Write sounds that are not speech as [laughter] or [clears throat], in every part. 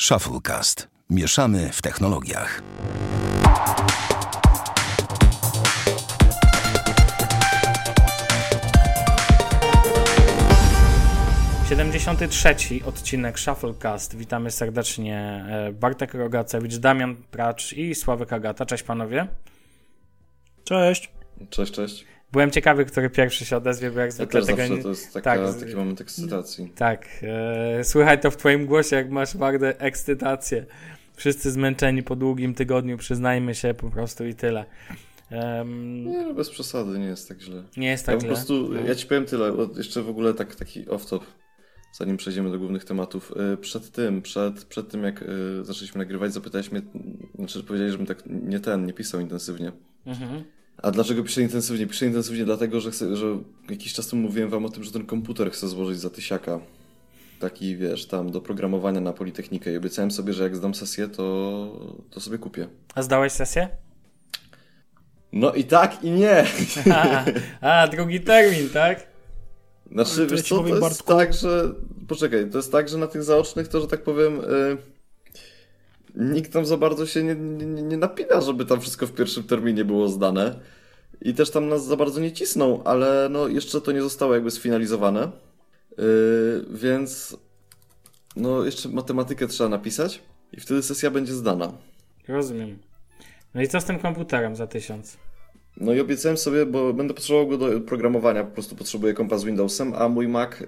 Shufflecast. Mieszamy w technologiach. Siedemdziesiąty trzeci odcinek Shufflecast. Witamy serdecznie e, Bartek Rogacewicz, Damian Pracz i Sławek Agata. Cześć panowie. Cześć. Cześć, cześć. Byłem ciekawy, który pierwszy się odezwie, bo jak Ja zwykle też tego nie... to jest taka, tak, taki moment ekscytacji. Tak, e, słychać to w twoim głosie, jak masz bardzo ekscytację. Wszyscy zmęczeni po długim tygodniu, przyznajmy się po prostu i tyle. Em, Nie, no bez przesady, nie jest tak źle. nie jest Ja tak po źle. prostu, No. ja ci powiem tyle, jeszcze w ogóle tak, taki off-top, zanim przejdziemy do głównych tematów. Y, Przed tym, przed, przed tym jak y, zaczęliśmy nagrywać, zapytałeś mnie, znaczy powiedziałeś, żebym tak nie ten, nie pisał intensywnie. Mhm. A dlaczego piszę intensywnie? Piszę intensywnie dlatego, że, chcę, że jakiś czas temu mówiłem wam o tym, że ten komputer chcę złożyć za tysiaka. Taki, wiesz, tam do programowania na Politechnikę i obiecałem sobie, że jak zdam sesję, to, to sobie kupię. A zdałeś sesję? No i tak, i nie. [laughs] A, a drugi termin, tak? Znaczy, Ale to wiesz co, to jest Bartku- tak, że... Poczekaj, to jest tak, że na tych zaocznych to, że tak powiem... Y... Nikt tam za bardzo się nie, nie- nie napina, żeby tam wszystko w pierwszym terminie było zdane. I też tam nas za bardzo nie cisną, ale no jeszcze to nie zostało jakby sfinalizowane. Y, więc... No jeszcze matematykę trzeba napisać i wtedy sesja będzie zdana. Rozumiem. No i co z tym komputerem za tysiąc? No i obiecałem sobie, bo będę potrzebował go do programowania, po prostu potrzebuję kompa z Windowsem, a mój Mac... Y...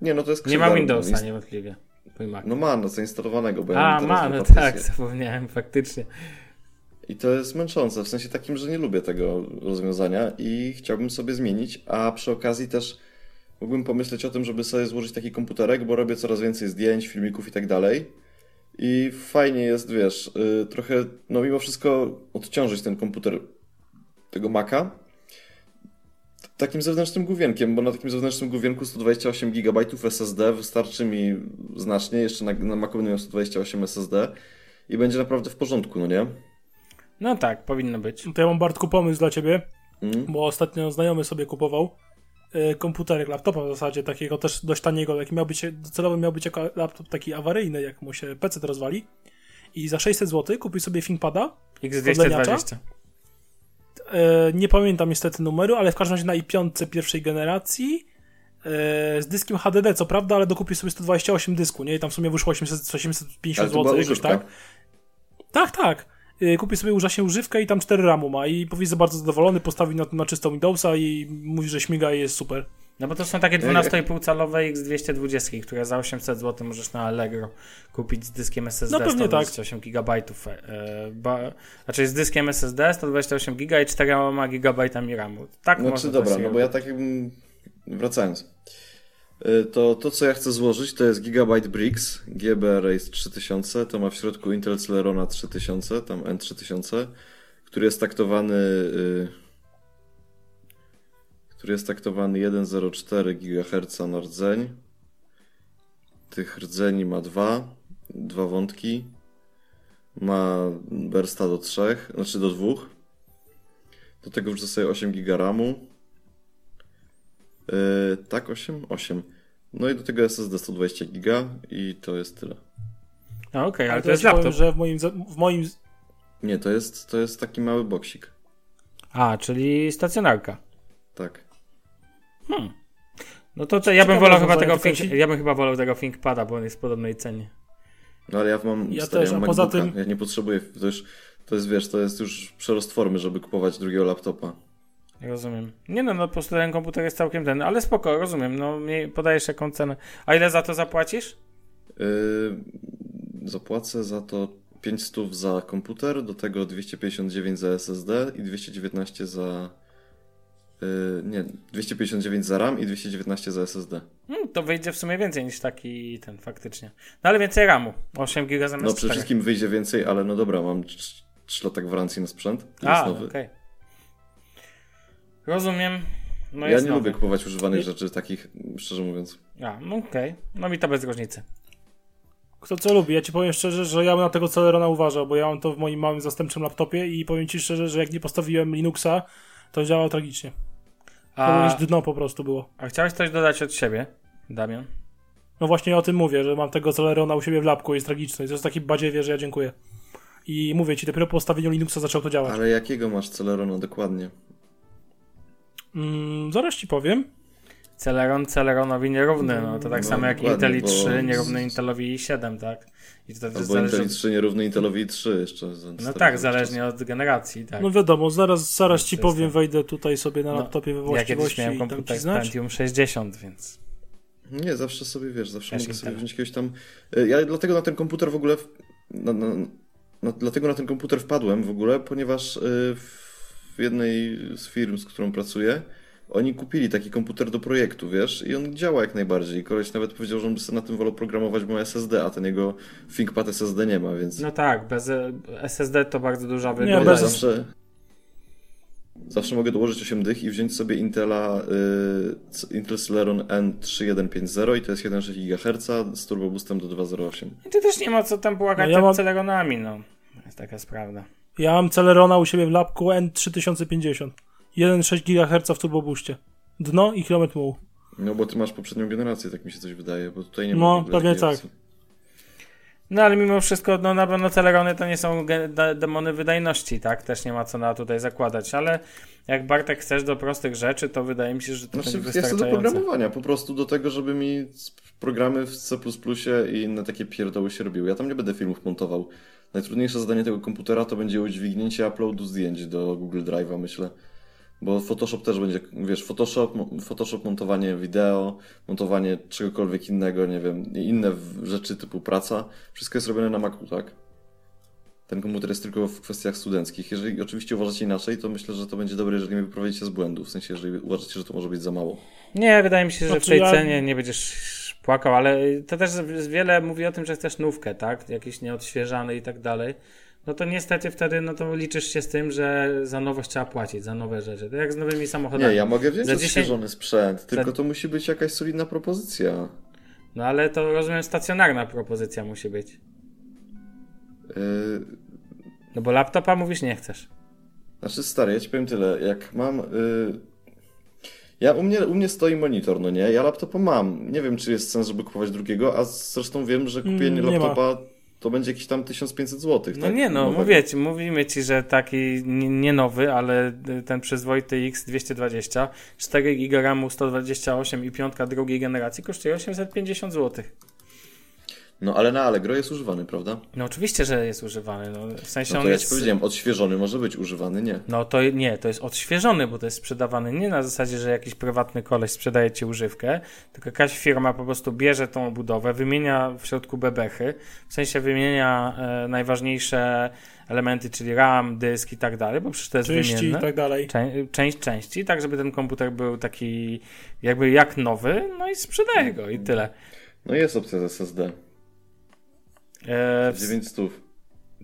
Nie, no to jest Nie ma krzywda. Windowsa niewątpliwie. Mój Mac. No ma, no zainstalowanego, bo ja A, mam teraz ma, no tak, zapomniałem, faktycznie. I to jest męczące, w sensie takim, że nie lubię tego rozwiązania i chciałbym sobie zmienić, a przy okazji też mógłbym pomyśleć o tym, żeby sobie złożyć taki komputerek, bo robię coraz więcej zdjęć, filmików i tak dalej. I fajnie jest, wiesz, y, trochę, no mimo wszystko odciążyć ten komputer tego Maca takim zewnętrznym główienkiem, bo na takim zewnętrznym główienku 128 GB SSD wystarczy mi znacznie, jeszcze na, na Macu będę miał 128 SSD i będzie naprawdę w porządku, no nie? No tak, powinno być. To ja mam Bartku pomysł dla ciebie, Mm. bo ostatnio znajomy sobie kupował e, komputerek, laptopa w zasadzie takiego też dość taniego, taki miał być, docelowo miał być jako laptop taki awaryjny, jak mu się PC rozwali. I za 600 zł kupił sobie ThinkPada. X220. E, nie pamiętam niestety numeru, ale w każdym razie na i5 pierwszej generacji. e, Z dyskiem HDD, co prawda, ale dokupił sobie 128 dysku, nie? I tam w sumie wyszło 800, 850 Ale to była zł, jakoś tak. Tak, tak. Y, Kupił sobie właśnie używkę i tam 4 ramu ma i powiedz, że bardzo zadowolony, postawił na, na czystą Windowsa i mówi, że śmiga i jest super. No bo to są takie 12,5 calowe X220, które za 800 zł możesz na Allegro kupić z dyskiem SSD No pewnie 128 GB. E, ba, znaczy z dyskiem SSD 128 GB i 4 GB RAMu. Tak Znaczy można dobra, to no bo ja tak jakbym... Wracając. Y, To, to, co ja chcę złożyć, to jest Gigabyte Bricks GB Race 3000. To ma w środku Intel Celerona 3000, tam N3000, który jest taktowany... y, który jest taktowany 1,04 GHz na rdzeń. Tych rdzeni ma dwa, dwa wątki. Ma bursta do trzech, znaczy do dwóch. Do tego wrzucę sobie 8 giga RAMu. Yy, tak, 8? 8. No i do tego SSD 120 giga i to jest tyle. No okej, ale Ale to ja jest ci powiem, laptop. że w moim, w moim Nie, to jest, to jest taki mały boksik. A, czyli stacjonarka. Tak. No to co, ja bym wolał chyba tego think, ja bym chyba wolał tego ThinkPada, bo on jest w podobnej cenie. No ale ja mam Ja stary, też, mam a poza MacBooka. tym- Ja nie potrzebuję, to już, to jest, wiesz, to jest już przerost formy, żeby kupować drugiego laptopa. Rozumiem. Nie no, no po prostu ten komputer jest całkiem ten, ale spoko, rozumiem. No mi podajesz jaką cenę. A ile za to zapłacisz? Yy, zapłacę za to 500 za komputer, do tego 259 za SSD i 219 za... Yy, nie, 259 za RAM i 219 za SSD. Hmm, to wyjdzie w sumie więcej niż taki ten faktycznie. No ale więcej RAMu. 8 GB zamiast No przede 4. wszystkim wyjdzie więcej, ale no dobra, mam 3 lata gwarancji na sprzęt. Jest A, nowy. okej. Rozumiem. No ja jest nie nowy. lubię kupować używanych Nie- rzeczy, takich, szczerze mówiąc. A, no okej. No mi to bez różnicy. Kto co lubi. Ja ci powiem szczerze, że ja bym na tego Celerona uważał, bo ja mam to w moim małym zastępczym laptopie i powiem ci szczerze, że jak nie postawiłem Linuxa, to działało tragicznie. To A, jakieś dno po prostu było. a chciałeś coś dodać od siebie, Damian? No właśnie o tym mówię, że mam tego Celerona u siebie w lapku, jest tragiczny. To jest taki badziewie, że ja dziękuję. I mówię ci, dopiero po postawieniu Linuxa zaczął to działać. Ale jakiego masz Celerona dokładnie? Mm, zaraz ci powiem. Celeron Celeronowi nierówny, no to tak No, samo jak dokładnie, Intel bo- i3 nierówny Intelowi i7, tak? I to Albo zależy Intel od... 3 nierówny Intelowi 3 jeszcze. No tak, czasu. zależnie od generacji, tak. No wiadomo, zaraz, zaraz ci To jest powiem, tak. wejdę tutaj sobie na No, laptopie we ja kiedyś właściwości miałem komputer ci. Pentium 60, więc... Nie, zawsze sobie wiesz, zawsze Też mogę sobie wziąć jakiegoś tam. E, Ja dlatego na ten komputer w ogóle. w- Na, na, na, dlatego na ten komputer wpadłem w ogóle, ponieważ w jednej z firm, z którą pracuję, oni kupili taki komputer do projektu, wiesz, i on działa jak najbardziej. Koleś nawet powiedział, że on by sobie na tym wolał programować, bo ma SSD, a ten jego ThinkPad SSD nie ma, więc. No tak, bez e, SSD to bardzo duża Nie, wygoda. bez- zawsze. Zawsze mogę dołożyć 8 dych i wziąć sobie Intela y, Intel Celeron N3150 i to jest 1,6 GHz z turbo boostem do 2.08. I to też nie ma co tam płakać No ja mam- Celeronami, no. To jest taka prawda. Ja mam Celerona u siebie w lapku N3050. 1,6 GHz w turbobuście. Dno i kilometr mułu. No bo ty masz poprzednią generację, tak mi się coś wydaje, bo tutaj nie ma No, pewnie tak. opcji. No ale mimo wszystko, no na pewno Celerony to nie są demony wydajności, tak? Też nie ma co na tutaj zakładać, ale jak Bartek chcesz do prostych rzeczy, to wydaje mi się, że to Znaczy, będzie ja chcę do wystarczające. programowania, po prostu do tego, żeby mi programy w C++ i inne takie pierdoły się robiły. Ja tam nie będę filmów montował. Najtrudniejsze zadanie tego komputera to będzie udźwignięcie uploadu zdjęć do Google Drive'a, myślę. Bo Photoshop też będzie, wiesz, Photoshop, Photoshop, montowanie wideo, montowanie czegokolwiek innego, nie wiem, inne w- rzeczy typu praca, wszystko jest robione na Macu, tak? Ten komputer jest tylko w kwestiach studenckich. Jeżeli oczywiście uważacie inaczej, to myślę, że to będzie dobre, jeżeli mnie wyprowadzicie z błędu, w sensie, jeżeli uważacie, że to może być za mało. Nie, wydaje mi się, że w Znaczy, tej ja- cenie nie będziesz płakał, ale to też wiele mówi o tym, że chcesz nówkę, tak? Jakiś nieodświeżany i tak dalej. No to niestety wtedy no to liczysz się z tym, że za nowość trzeba płacić, za nowe rzeczy. To jak z nowymi samochodami. Nie, ja mogę wziąć Za 10 odświeżony sprzęt, tylko za- to musi być jakaś solidna propozycja. No ale to rozumiem, stacjonarna propozycja musi być. Yy, No bo laptopa mówisz nie chcesz. znaczy stary, ja ci powiem tyle, jak mam... Yy, ja, u, mnie, u mnie stoi monitor, no nie? Ja laptopa mam. Nie wiem, czy jest sens, żeby kupować drugiego, a zresztą wiem, że kupienie Mm, nie ma. laptopa to będzie jakieś tam 1500 zł. No tak? nie no, Nowego. mówię ci, mówimy ci, że taki nie nie nowy, ale ten przyzwoity X220, 4 GB RAMu 128 i piątka drugiej generacji kosztuje 850 zł. No ale na Allegro jest używany, prawda? No oczywiście, że jest używany. No, w sensie No on to ja jest... ci powiedziałem, odświeżony może być używany, nie. No to nie, to jest odświeżony, bo to jest sprzedawany nie na zasadzie, że jakiś prywatny koleś sprzedaje ci używkę, tylko jakaś firma po prostu bierze tą budowę, wymienia w środku bebechy, w sensie wymienia e, najważniejsze elementy, czyli RAM, dysk i tak dalej, bo przecież to jest Części i wymienne. tak dalej. Czę- część części, tak żeby ten komputer był taki jakby jak nowy, no i sprzedaje go i tyle. No jest opcja z SSD. E, w- 900.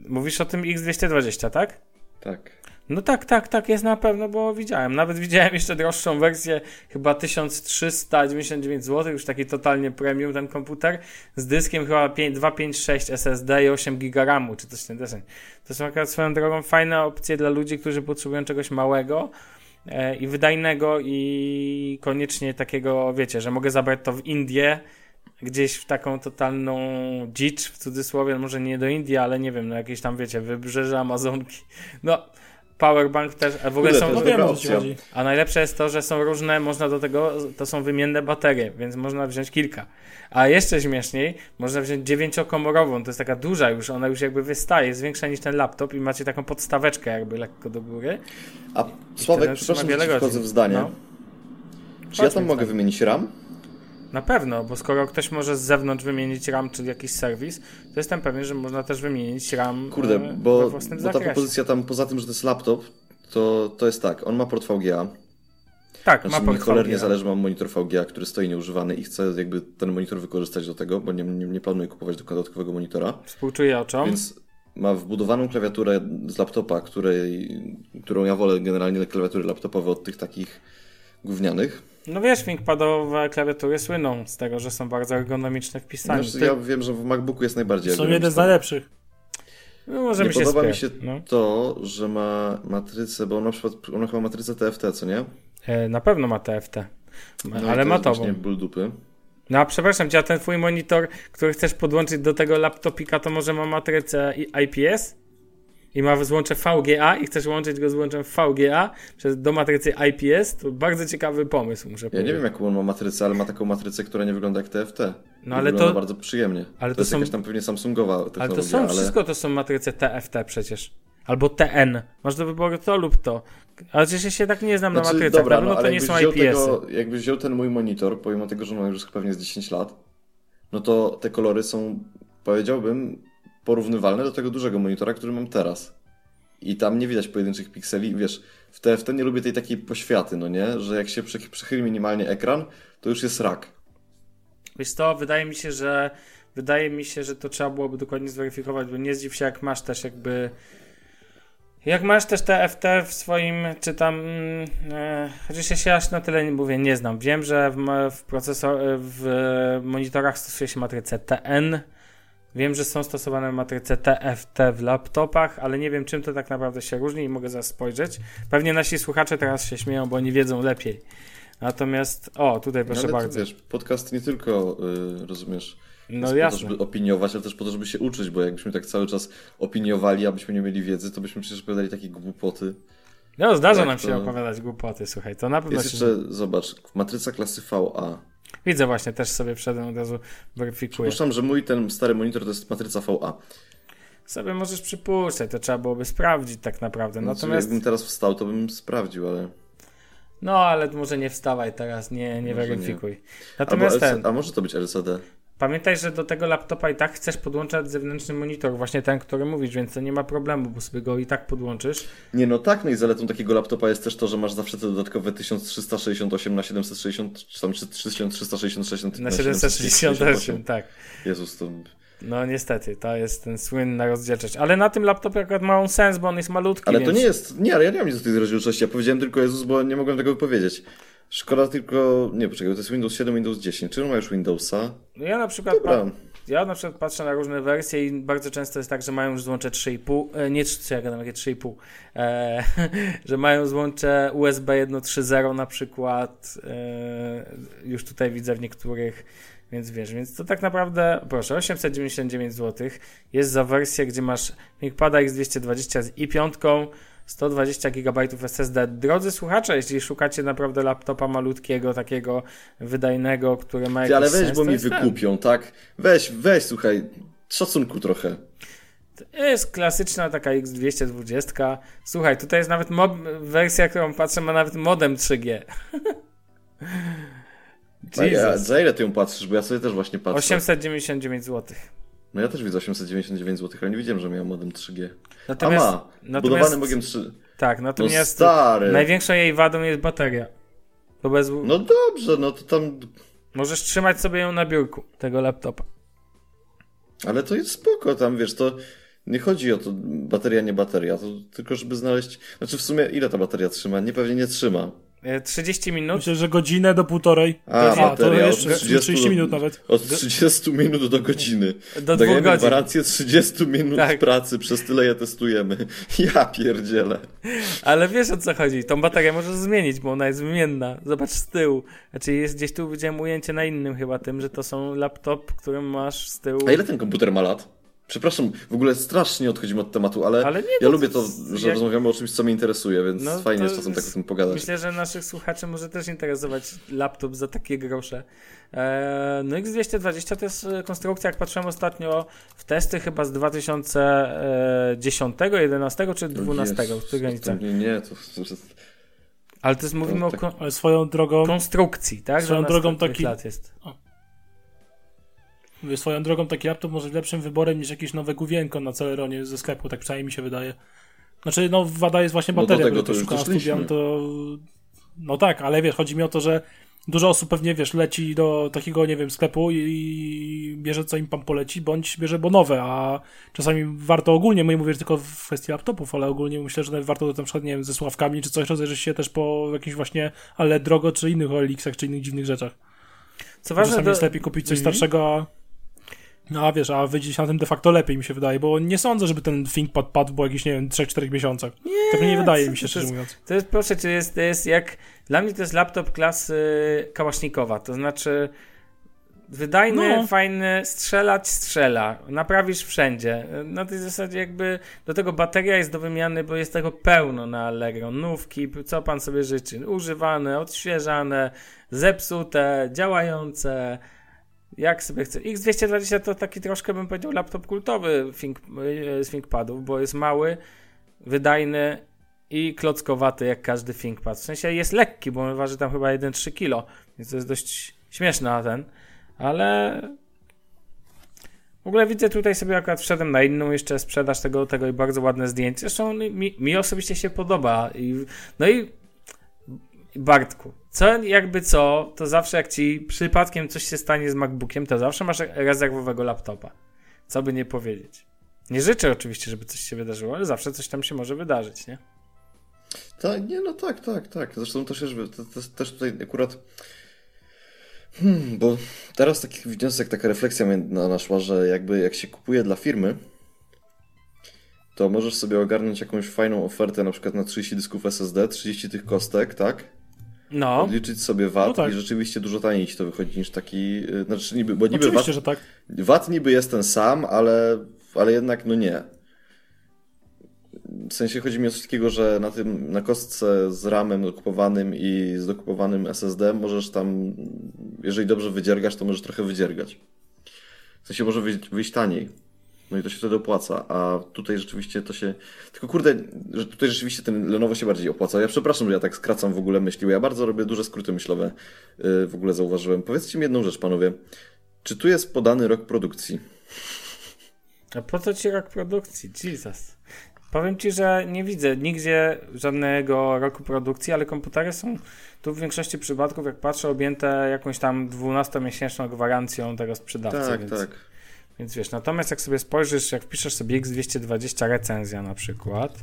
mówisz o tym X220, tak? Tak. No tak, tak, tak, jest na pewno, bo widziałem. Nawet widziałem jeszcze droższą wersję, chyba 1399 zł, już taki totalnie premium ten komputer, z dyskiem chyba 5, 256 SSD i 8 GB RAMu, czy coś ten deseń. To są akurat swoją drogą fajne opcje dla ludzi, którzy potrzebują czegoś małego e, i wydajnego i koniecznie takiego, wiecie, że mogę zabrać to w Indię, gdzieś w taką totalną dzicz, w cudzysłowie, może nie do Indii, ale nie wiem, no jakieś tam, wiecie, wybrzeże Amazonki. No, powerbank też, a w ogóle są... to No wiem. A najlepsze jest to, że są różne, można do tego, to są wymienne baterie, więc można wziąć kilka. A jeszcze śmieszniej, można wziąć dziewięciokomorową, to jest taka duża już, ona już jakby wystaje, jest większa niż ten laptop i macie taką podstaweczkę jakby lekko do góry. A Sławek, przepraszam, że ci wchodzę w zdanie. No. Czy ja tam mogę wymienić RAM? Na pewno, bo skoro ktoś może z zewnątrz wymienić RAM czy jakiś serwis, to jestem pewien, że można też wymienić RAM Kurde, e, bo, we własnym bo ta zakresie. propozycja tam, poza tym, że to jest laptop, to, to jest tak, on ma port VGA. Tak, Znaczy ma mi port cholernie VGA. zależy, mam monitor VGA, który stoi nieużywany i chcę jakby ten monitor wykorzystać do tego, bo nie, nie, nie planuję kupować dodatkowego monitora. Współczuję oczom. Więc ma wbudowaną klawiaturę z laptopa, której, którą ja wolę generalnie klawiatury laptopowe od tych takich gównianych. No wiesz, ThinkPadowe klawiatury słyną z tego, że są bardzo ergonomiczne w pisaniu. Znaczy, Ty- ja wiem, że w MacBooku jest najbardziej Są jeden z najlepszych. No, możemy Nie się podoba mi się No. to, że ma matrycę, bo na przykład on chyba matrycę TFT, co nie? E, na pewno ma TFT, No ale to jest matową. właśnie ból dupy. No a przepraszam cię, a ten twój monitor, który chcesz podłączyć do tego laptopika, to może ma matrycę IPS? I ma złącze VGA i chcesz łączyć go z łączem VGA przez, do matrycy IPS? To bardzo ciekawy pomysł, muszę Ja powiedzieć. nie wiem, jaką on ma matrycę, ale ma taką matrycę, która nie wygląda jak TFT. No, ale wygląda to- bardzo przyjemnie. ale to, to jest są- jakaś tam pewnie Samsungowa technologia, Ale to są, ale... wszystko to są matryce TFT przecież. Albo TN. Masz do wyboru to lub to. Ale przecież ja się tak nie znam na Znaczy, matrycach. dobra, na no, to nie są IPS-y. tego, jakbyś wziął ten mój monitor, pomimo tego, że ma już pewnie z 10 lat, no to te kolory są, powiedziałbym, porównywalne do tego dużego monitora, który mam teraz. I tam nie widać pojedynczych pikseli. Wiesz, w TFT nie lubię tej takiej poświaty, no nie? Że jak się przychyli minimalnie ekran, to już jest rak. Wiesz co, wydaje mi się, że wydaje mi się, że to trzeba byłoby dokładnie zweryfikować, bo nie zdziw się jak masz też jakby jak masz też TFT w swoim, czy tam mm, e, chociaż ja się aż na tyle nie mówię, nie znam. Wiem, że w, w procesor, w monitorach stosuje się matrycę TN. Wiem, że są stosowane matryce TFT w laptopach, ale nie wiem czym to tak naprawdę się różni i mogę zaraz spojrzeć. Pewnie nasi słuchacze teraz się śmieją, bo oni wiedzą lepiej. Natomiast, o, tutaj proszę ale bardzo. Wiesz, podcast nie tylko, y, rozumiesz, no jest po jasne. to, żeby opiniować, ale też po to, żeby się uczyć, bo jakbyśmy tak cały czas opiniowali, abyśmy nie mieli wiedzy, to byśmy przecież opowiadali takie głupoty. No, zdarza Jak nam się to- opowiadać głupoty, słuchaj, to na pewno Jest się... jeszcze, zobacz, matryca klasy VA. Widzę właśnie, też sobie wszedłem od razu, weryfikuję. Przypuszczam, że mój ten stary monitor to jest matryca VA. Sobie możesz przypuszczać, to trzeba byłoby sprawdzić tak naprawdę. Natomiast... Natomiast, Jakbym teraz wstał, to bym sprawdził, ale... no ale może nie wstawaj teraz, nie, nie Może weryfikuj. Albo Natomiast LC... ten, A może to być LCD? Pamiętaj, że do tego laptopa i tak chcesz podłączać zewnętrzny monitor, właśnie ten, który mówisz, więc to nie ma problemu, bo sobie go i tak podłączysz. Nie, no tak, no i zaletą takiego laptopa jest też to, że masz zawsze te dodatkowe 1368 na 760, czy tam czy 1366 Na 768, tak. Jezus, to... No niestety, to jest ten słynna rozdzielczość. Ale na tym laptopie akurat ma on sens, bo on jest malutki, Ale więc... to nie jest... Nie, ale ja nie mam nic do tej rozdzielczości. Ja powiedziałem tylko Jezus, bo nie mogłem tego wypowiedzieć. Szkoda tylko... Nie, poczekaj, to jest Windows 7, Windows 10. Czy on ma już Windowsa? No ja na przykład... Dobra. Ja na przykład patrzę na różne wersje i bardzo często jest tak, że mają już złącze 3,5, e, nie 3, co ja gadam, jakie 3,5, e, [laughs] że mają złącze USB 1.3.0 na przykład, e, już tutaj widzę w niektórych, więc wiesz, więc to tak naprawdę, proszę, 899 zł jest za wersję, gdzie masz ThinkPada X220 z i5, 120 GB SSD. Drodzy słuchacze, jeśli szukacie naprawdę laptopa malutkiego, takiego wydajnego, który ma jakiś ale weź, sens, bo mi jest ten. wykupią, tak? Weź, weź, słuchaj. Szacunku trochę. To jest klasyczna taka X220. Słuchaj, tutaj jest nawet wersja, którą patrzę, ma nawet modem 3G. [laughs] A ja, za ile ty ją patrzysz? Bo ja sobie też właśnie patrzę. 899 zł. No ja też widzę 899 zł, ale nie wiedziałem, że miał modem 3G. Natomiast, A ma! natomiast Budowany mogiem 3. tak, No natomiast stary! największą jej wadą jest bateria. To bez, No dobrze, no to tam... Możesz trzymać sobie ją na biurku, tego laptopa. Ale to jest spoko, tam wiesz, to nie chodzi o to bateria, nie bateria, to tylko żeby znaleźć... Znaczy w sumie ile ta bateria trzyma? Nie, pewnie nie trzyma. E, 30 minut. Myślę, że godzinę do półtorej. A, A, to jeszcze od 30 30 do- minut nawet. Od 30 minut do godziny. Do dwóch Dajemy godzin. gwarancję 30 minut Tak. pracy, przez tyle je testujemy. [laughs] Ja pierdzielę. Ale wiesz o co chodzi. Tą baterię możesz zmienić, bo ona jest wymienna. Zobacz z tyłu. Znaczy jest gdzieś tu widziałem ujęcie na innym chyba tym, że to są laptop, którym masz z tyłu. A ile ten komputer ma lat? Przepraszam, w ogóle strasznie odchodzimy od tematu, ale, Ale nie, ja to lubię to że jak- rozmawiamy o czymś, co mnie interesuje, więc No, fajnie to jest czasem tak o tym pogadać. Myślę, że naszych słuchaczy może też interesować laptop za takie grosze. Eee, no X220 to jest e, konstrukcja, jak patrzyłem ostatnio w testy chyba z 2010, 11 czy 12 w tych granicach. Nie, nie, to, to jest... Ale to jest, mówimy o tak- kon- Ale swoją drogą, konstrukcji, tak? Swoją drogą taki- lat jest. Mówię, swoją drogą taki laptop może być lepszym wyborem niż jakieś nowe główienko na Celeronie ze sklepu, tak przynajmniej mi się wydaje. Znaczy, no wada jest właśnie No do bateria, tego bo to studiam, to... No tak, ale wiesz, chodzi mi o to, że dużo osób pewnie, wiesz, leci do takiego, nie wiem, sklepu i bierze co im pan poleci, bądź bierze bo nowe, a czasami warto ogólnie, my mówię tylko w kwestii laptopów, ale ogólnie myślę, że nawet warto na przykład, nie wiem, ze sławkami czy coś rozejrzeć się też po jakimś właśnie, ale drogo czy innych OLX-ach czy innych dziwnych rzeczach. Co ważne, Czasami do... jest lepiej kupić coś Mhm. starszego, a... No a wiesz, a wyjdzie się na tym de facto lepiej mi się wydaje, bo nie sądzę, żeby ten ThinkPad padł po jakichś, nie wiem, 3-4 miesiącach. Nie, tak nie wydaje mi się, szczerze to mówiąc. To jest, proszę cię, jest, to jest jak. Dla mnie to jest laptop klasy Kałasznikowa. To znaczy. Wydajny, No. fajny, strzelać, strzela. Naprawisz wszędzie. Na tej zasadzie jakby do tego bateria jest do wymiany, bo jest tego pełno na Allegro. Nówki, co pan sobie życzy. Używane, odświeżane, zepsute, działające. Jak sobie chce. X220 to taki troszkę bym powiedział laptop kultowy think, e, z ThinkPadów, bo jest mały, wydajny i klockowaty jak każdy ThinkPad. W sensie jest lekki, bo on waży tam chyba 1,3 kg, więc to jest dość śmieszny na ten, ale w ogóle widzę tutaj sobie akurat wszedłem na inną jeszcze sprzedaż tego, tego i bardzo ładne zdjęcie. Zresztą mi, mi osobiście się podoba. I, no i Bartku, co jakby co, to zawsze jak ci przypadkiem coś się stanie z MacBookiem, to zawsze masz rezerwowego laptopa. Co by nie powiedzieć. Nie życzę oczywiście, żeby coś się wydarzyło, ale zawsze coś tam się może wydarzyć, nie? Tak, nie, no tak, tak, tak. Zresztą też, to, też tutaj akurat. Hmm, bo teraz taki wniosek, taka refleksja mnie na- naszła, że jakby jak się kupuje dla firmy, to możesz sobie ogarnąć jakąś fajną ofertę, na przykład na 30 dysków SSD, 30 tych kostek, tak? No, Odliczyć sobie VAT No tak. i rzeczywiście dużo taniej ci to wychodzi niż taki. y, Znaczy, niby, bo niby VAT, Oczywiście, że tak. VAT niby jest ten sam, ale, ale jednak no nie. W sensie chodzi mi o coś takiego, że na tym, na kostce z ramem dokupowanym i z dokupowanym SSD możesz tam, jeżeli dobrze wydziergasz, to możesz trochę wydziergać. W sensie może wyjść, wyjść taniej. No i to się wtedy opłaca, a tutaj rzeczywiście to się... Tylko kurde, że tutaj rzeczywiście ten Lenovo się bardziej opłaca. Ja przepraszam, że ja tak skracam w ogóle myśli, bo ja bardzo robię duże skróty myślowe, yy, w ogóle zauważyłem. Powiedzcie mi jedną rzecz, panowie. Czy tu jest podany rok produkcji? a po co ci rok produkcji? Jesus. Powiem ci, że nie widzę nigdzie żadnego roku produkcji, ale komputery są tu w większości przypadków, jak patrzę, objęte jakąś tam 12-miesięczną gwarancją tego sprzedawcy. Tak, więc... tak. Więc wiesz, natomiast jak sobie spojrzysz, jak wpiszesz sobie X220 recenzja na przykład,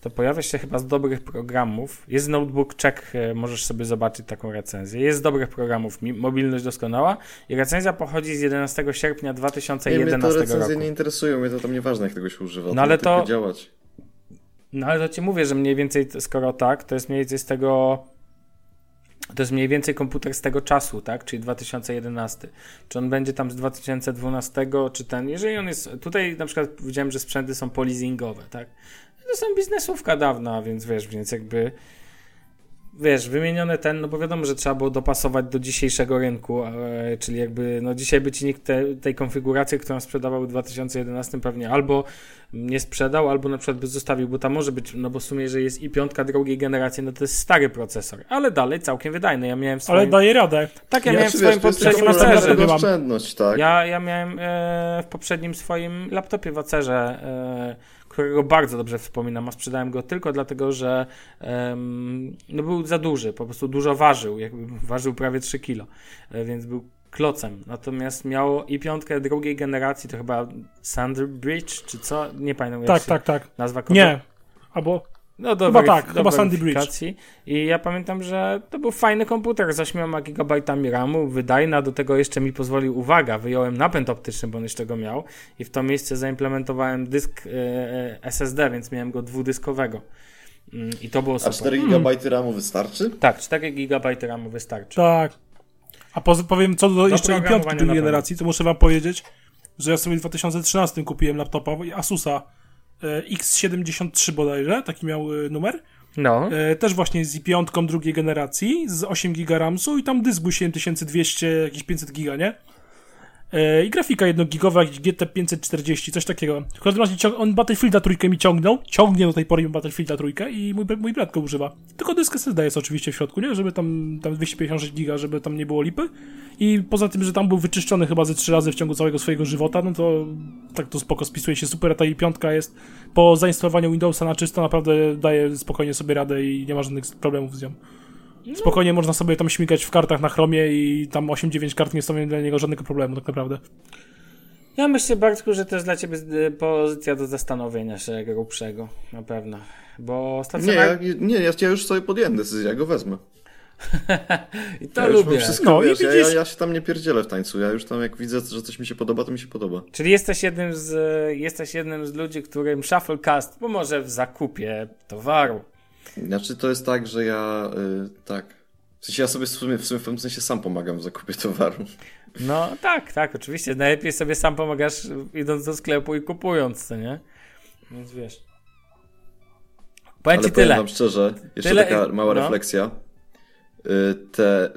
to pojawia się chyba z dobrych programów. Jest notebook check, e, możesz sobie zobaczyć taką recenzję. Jest z dobrych programów, mobilność doskonała i recenzja pochodzi z 11 sierpnia Nie, mnie to 2011 recenzje roku. nie interesują, mnie to tam nieważne, jak tego się używa. No to ale to- działać. No ale to ci mówię, że mniej więcej, skoro tak, to jest mniej więcej z tego. To jest mniej więcej komputer z tego czasu, tak? Czyli 2011. Czy on będzie tam z 2012, czy ten. Jeżeli on jest. Tutaj na przykład widziałem, że sprzęty są polizingowe, tak? To są biznesówka dawna, więc wiesz, więc jakby. Wiesz, wymienione ten, no bo wiadomo, że trzeba było dopasować do dzisiejszego rynku, e, czyli jakby, no dzisiaj by ci nikt te, tej konfiguracji, którą sprzedawał w 2011 pewnie albo nie sprzedał, albo na przykład by zostawił, bo tam może być, no bo w sumie, że jest i piątka drugiej generacji, no to jest stary procesor, ale dalej całkiem wydajny. Ja miałem w swoim... Ale daje radę. Tak, ja Ja miałem w swoim wiesz, poprzednim wacerze. standardowy mam. oszczędność, tak? Ja, ja miałem e, w poprzednim swoim laptopie wacerze, e, którego bardzo dobrze wspominam, a sprzedałem go tylko dlatego, że em, no był za duży, po prostu dużo ważył, jakby ważył prawie 3 kilo, e, więc był klocem. Natomiast miało i piątkę drugiej generacji, to chyba Thunderbridge, czy co? Nie pamiętam jak Tak, tak, tak. nazwa kodu. Nie. Albo No do Chyba tak, do chyba Sandy Bridge. I ja pamiętam, że to był fajny komputer z 8 GB RAMu, wydajna, do tego jeszcze mi pozwolił, uwaga, wyjąłem napęd optyczny, bo on jeszcze go miał i w to miejsce zaimplementowałem dysk e, e, SSD, więc miałem go dwudyskowego. Mm, I to było A super. 4 GB RAMu wystarczy? Tak, 4 GB RAMu wystarczy. tak. A poza, powiem co do jeszcze i piątki pewno. generacji, to muszę wam powiedzieć, że ja sobie w 2013 kupiłem laptopa Asusa X73 bodajże, taki miał e, numer. No, E, też właśnie z i5 drugiej generacji, z 8 GB RAMsu i tam dysk był 7200, jakieś 500 giga, nie? E, I grafika 1 gigowa, jakiś GT 540, coś takiego. W każdym razie on Battlefielda trójkę mi ciągnął, ciągnie do tej pory Battlefielda trójkę i mój, mój brat go używa. Tylko dysk SSD jest oczywiście w środku, nie? Żeby tam, tam 256 giga, żeby tam nie było lipy. I poza tym, że tam był wyczyszczony chyba ze trzy razy w ciągu całego swojego żywota, no to tak to spoko spisuje się super, a ta i piątka jest po zainstalowaniu Windowsa na czysto naprawdę daje spokojnie sobie radę i nie ma żadnych problemów z nią. Spokojnie można sobie tam śmigać w kartach na chromie i tam 8-9 kart nie stanowi dla niego żadnego problemu tak naprawdę. ja myślę, Bartku, że to jest dla ciebie e, pozycja do zastanowienia się grubszego, na pewno. Bo Nie, stacjonar... ja, nie, ja, ja już sobie podjąłem decyzję, ja go wezmę. [laughs] I to ja lubię. Wszystko, No i wiesz, ja, ja, widzisz- ja się tam nie pierdzielę w tańcu, ja już tam jak widzę, że coś mi się podoba, to mi się podoba. Czyli jesteś jednym z, jesteś jednym z ludzi, którym Shufflecast pomoże w zakupie towaru. Znaczy to jest tak, że ja, y, tak, W sensie ja sobie w sumie, w sumie w pewnym sensie sam pomagam w zakupie towaru. No tak, tak, oczywiście. Najlepiej sobie sam pomagasz idąc do sklepu i kupując, co nie? Więc wiesz. Powiem Ale ci powiem tyle. wam szczerze, jeszcze Tyle- taka mała no. refleksja. Y, Te,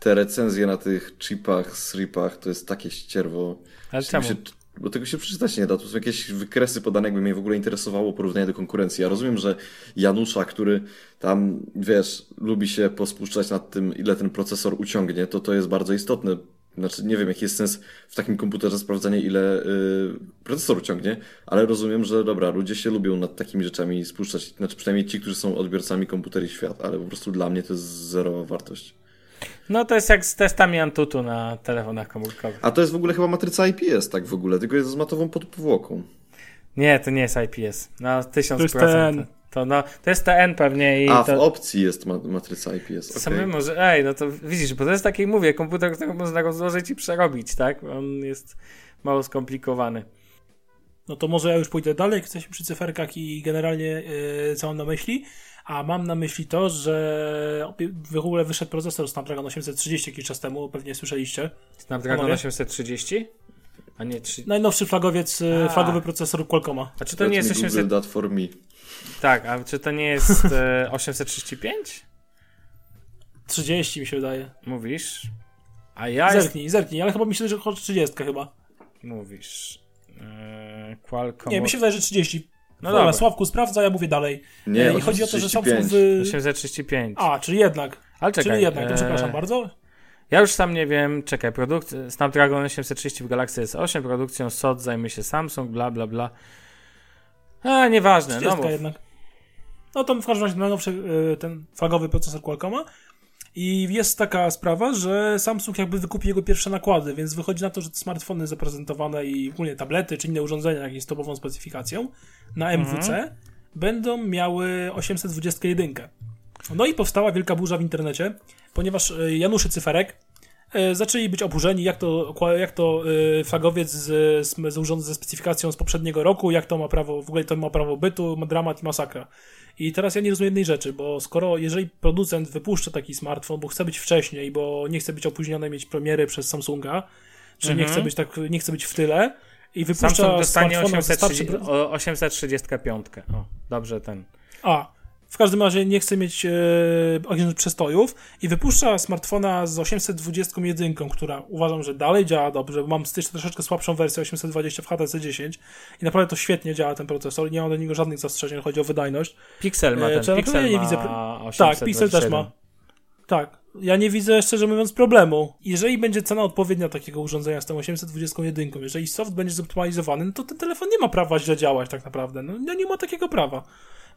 te recenzje na tych chipach, sripach to jest takie ścierwo. Ale czemu? Się, bo tego się przeczytać nie da. To są jakieś wykresy podane, jakby mnie w ogóle interesowało porównanie do konkurencji. Ja rozumiem, że Janusza, który tam, wiesz, lubi się pospuszczać nad tym, ile ten procesor uciągnie, to to jest bardzo istotne. Znaczy, nie wiem, jaki jest sens w takim komputerze sprawdzania, ile y, procesor uciągnie, ale rozumiem, że dobra, ludzie się lubią nad takimi rzeczami spuszczać. Znaczy, przynajmniej ci, którzy są odbiorcami komputerów świat, ale po prostu dla mnie to jest zerowa wartość. No to jest jak z testami Antutu na telefonach komórkowych. A to jest w ogóle chyba matryca IPS, tak w ogóle, tylko jest z matową podpowłoką. Nie, to nie jest IPS. Na 1000%. To jest TN. To, no, to jest TN pewnie i A, w to, opcji jest ma matryca IPS. to okej. samemu może, ej, no to widzisz, bo to jest taki, mówię, komputer, który można rozłożyć i przerobić, tak? On jest mało skomplikowany. No to może ja już pójdę dalej, jak jesteśmy przy cyferkach i generalnie yy, co mam na myśli. A mam na myśli to, że w ogóle wyszedł procesor Snapdragon 830 jakiś czas temu, pewnie słyszeliście. Snapdragon Panowie? 830? A nie 3. Najnowszy flagowiec, yy, A. flagowy procesor Qualcomma. A czy to nie Let jest me 800... Google that for me. Tak, a czy to nie jest [laughs] e, 835? 30 mi się wydaje. Mówisz? A ja jest... Zerknij, zerknij, ale chyba myślę, że chodzi 30 chyba. Mówisz. E, Qualcomm... Nie, mi się wydaje, że 30. No Dobra. Sławku, sprawdza, ja mówię dalej. Nie, E, I chodzi o to, że Samsung 835. w... 835. A, czyli jednak. Ale czekaj. czyli jednak, to e, przepraszam bardzo. Ja już sam nie wiem, czekaj, produkt Snapdragon 830 w Galaxy S8, produkcją SOT zajmie się Samsung, bla bla bla. A, nieważne, no 30 mów. jednak. No to w każdym razie najnowszy y, ten flagowy procesor Qualcomma. I jest taka sprawa, że Samsung jakby wykupi jego pierwsze nakłady, więc wychodzi na to, że te smartfony zaprezentowane i ogólnie tablety czy inne urządzenia, jak jest topową specyfikacją na MWC, będą miały 821. No i powstała wielka burza w internecie, ponieważ y, Januszy Cyferek y, zaczęli być oburzeni, jak to, jak to y, flagowiec z, z, z ze specyfikacją z poprzedniego roku, jak to ma prawo, w ogóle to ma prawo bytu, ma dramat i masakra. I teraz ja nie rozumiem jednej rzeczy, bo skoro, jeżeli producent wypuszcza taki smartfon, bo chce być wcześniej, bo nie chce być opóźniony, mieć premiery przez Samsunga, czy nie Mhm. chce być tak, nie chce być w tyle i wypuszcza Samsung dostanie smartfona z 830, starszym- o, 835. O, dobrze ten. a, w każdym razie nie chce mieć e, przestojów i wypuszcza smartfona z 821, która uważam, że dalej działa dobrze, bo mam jeszcze troszeczkę słabszą wersję 820 w HTC 10 i naprawdę to świetnie działa ten procesor, nie mam do niego żadnych zastrzeżeń, chodzi o wydajność. Pixel ma E, ten, ja Pixel nie ma widzę 827. Tak, Pixel też ma. Tak, ja nie widzę szczerze mówiąc problemu. Jeżeli będzie cena odpowiednia takiego urządzenia z tą 821, jeżeli soft będzie zoptymalizowany, no to ten telefon nie ma prawa źle działać tak naprawdę. No nie, nie ma takiego prawa.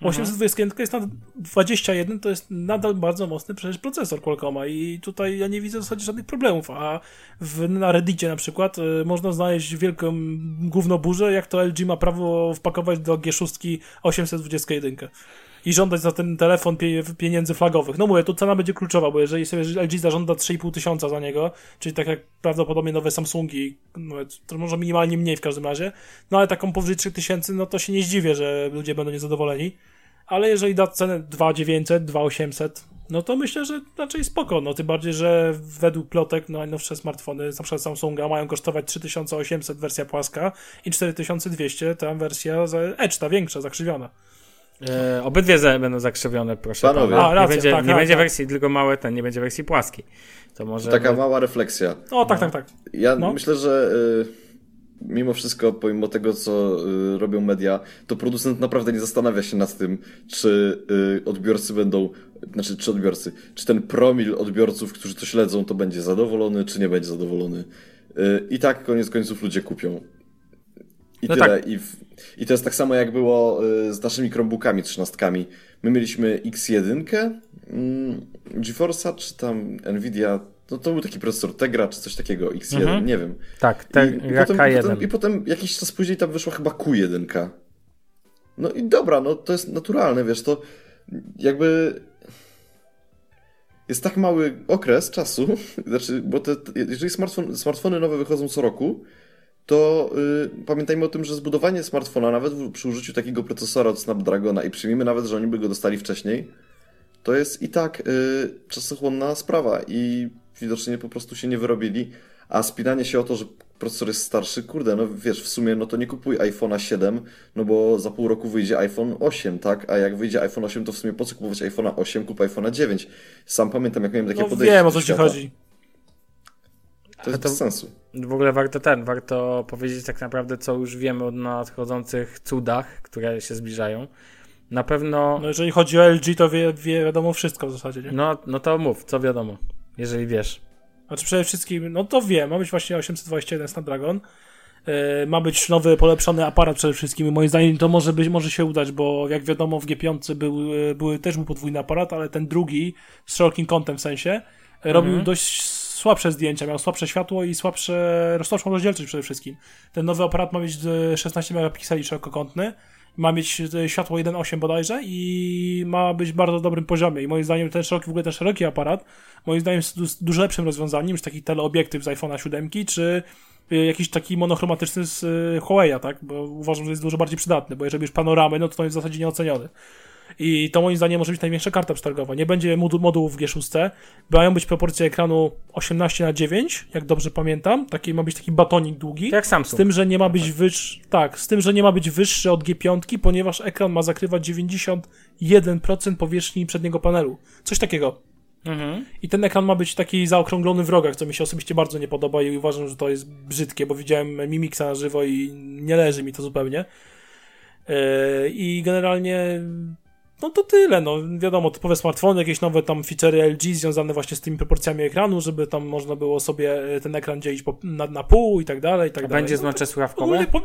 Bo 821 jest na 21, to jest nadal bardzo mocny przecież procesor Qualcomma i tutaj ja nie widzę w zasadzie żadnych problemów, a w, na Reddicie na przykład y, można znaleźć wielką gównoburzę, jak to LG ma prawo wpakować do G6 821 i żądać za ten telefon pie, pieniędzy flagowych. No mówię, tu cena będzie kluczowa, bo jeżeli sobie LG zażąda 3,5 tysiąca za niego, czyli tak jak prawdopodobnie nowe Samsungi, nawet, to może minimalnie mniej w każdym razie, no ale taką powyżej 3000, no to się nie zdziwię, że ludzie będą niezadowoleni. Ale jeżeli da cenę 2900, 2800, no to myślę, że raczej spoko. No tym bardziej, że według plotek no, najnowsze smartfony, na przykład Samsunga, mają kosztować 3800 wersja płaska i 4200 ta wersja za Edge, ta większa, zakrzywiona. E, obydwie za- będą zakrzywione, proszę Panowie. pana. A, racja, nie będzie, tak, nie tak, będzie tak. wersji, tylko małe ten, nie będzie wersji płaskiej. To może... Taka mała refleksja. O, tak, tak, tak. Ja No. myślę, że y, mimo wszystko, pomimo tego, co y, robią media, to producent naprawdę nie zastanawia się nad tym, czy y, odbiorcy będą, znaczy, czy odbiorcy, czy ten promil odbiorców, którzy to śledzą, to będzie zadowolony, czy nie będzie zadowolony. Y, I tak koniec końców ludzie kupią. I No tyle. tak. I, w, I to jest tak samo, jak było y, z naszymi Chromebookami trzynastkami. My mieliśmy X1, mm, GeForce'a, czy tam Nvidia, no to był taki procesor Tegra, czy coś takiego, X1, Mhm. nie wiem. Tak, te, I, i, potem, i, K1. potem, I potem jakiś czas później tam wyszła chyba Q1. No i dobra, no to jest naturalne, wiesz, to jakby jest tak mały okres czasu, [laughs] znaczy, bo te- jeżeli smartfon, smartfony nowe wychodzą co roku, to y, pamiętajmy o tym, że zbudowanie smartfona, nawet w, przy użyciu takiego procesora od Snapdragona i przyjmijmy nawet, że oni by go dostali wcześniej, to jest i tak y, czasochłonna sprawa i widocznie po prostu się nie wyrobili, a spinanie się o to, że procesor jest starszy, kurde, no wiesz, w sumie no to nie kupuj iPhone'a 7, no bo za pół roku wyjdzie iPhone 8, tak? A jak wyjdzie iPhone 8, to w sumie po co kupować iPhone'a 8, kup iPhone'a 9. Sam pamiętam, jak miałem takie No podejście wiem o co ci chodzi. To jest to- bez sensu. W ogóle warto ten, warto powiedzieć tak naprawdę, co już wiemy o nadchodzących cudach, które się zbliżają. Na pewno, No jeżeli chodzi o LG, to wie, wie wiadomo wszystko w zasadzie, nie? no, no to mów, co wiadomo, jeżeli wiesz. Znaczy przede wszystkim, no to wiem, ma być właśnie 821 Snapdragon. Yy, ma być nowy, polepszony aparat przede wszystkim i moim zdaniem to może być, może się udać, bo jak wiadomo w G5 był, yy, były, też był podwójny aparat, ale ten drugi z szerokim kątem w sensie yy, robił Mhm. dość słabsze zdjęcia, miał słabsze światło i słabsze, słabszą rozdzielczość przede wszystkim. Ten nowy aparat ma mieć yy, 16 megapikseli szerokokątny, ma mieć yy, światło 1.8 bodajże i ma być w bardzo dobrym poziomie i moim zdaniem ten szeroki, w ogóle ten szeroki aparat moim zdaniem jest du- dużo lepszym rozwiązaniem niż taki teleobiektyw z iPhone'a 7 czy y, jakiś taki monochromatyczny z Huawei'a, tak? Bo uważam, że jest dużo bardziej przydatny, bo jeżeli już panoramy, no to to jest w zasadzie nieoceniony. I to moim zdaniem może być największa karta przetargowa. Nie będzie modu- modułów w G6. Mają być proporcje ekranu 18 na 9 jak dobrze pamiętam. Taki ma być taki batonik długi. Jak Z Samsung. tym, że nie ma być wyższy, tak, z tym, że nie ma być wyższy od G5, ponieważ ekran ma zakrywać 91% powierzchni przedniego panelu. Coś takiego. Mhm. I ten ekran ma być taki zaokrąglony w rogach, co mi się osobiście bardzo nie podoba i uważam, że to jest brzydkie, bo widziałem Mimixa na żywo i nie leży mi to zupełnie. Yy, I generalnie no to tyle, no wiadomo, typowe smartfony, jakieś nowe tam feature'y LG związane właśnie z tymi proporcjami ekranu, żeby tam można było sobie e, ten ekran dzielić po, na, na pół i tak dalej, i tak A dalej. będzie no, złącze słuchawkowe? po, e,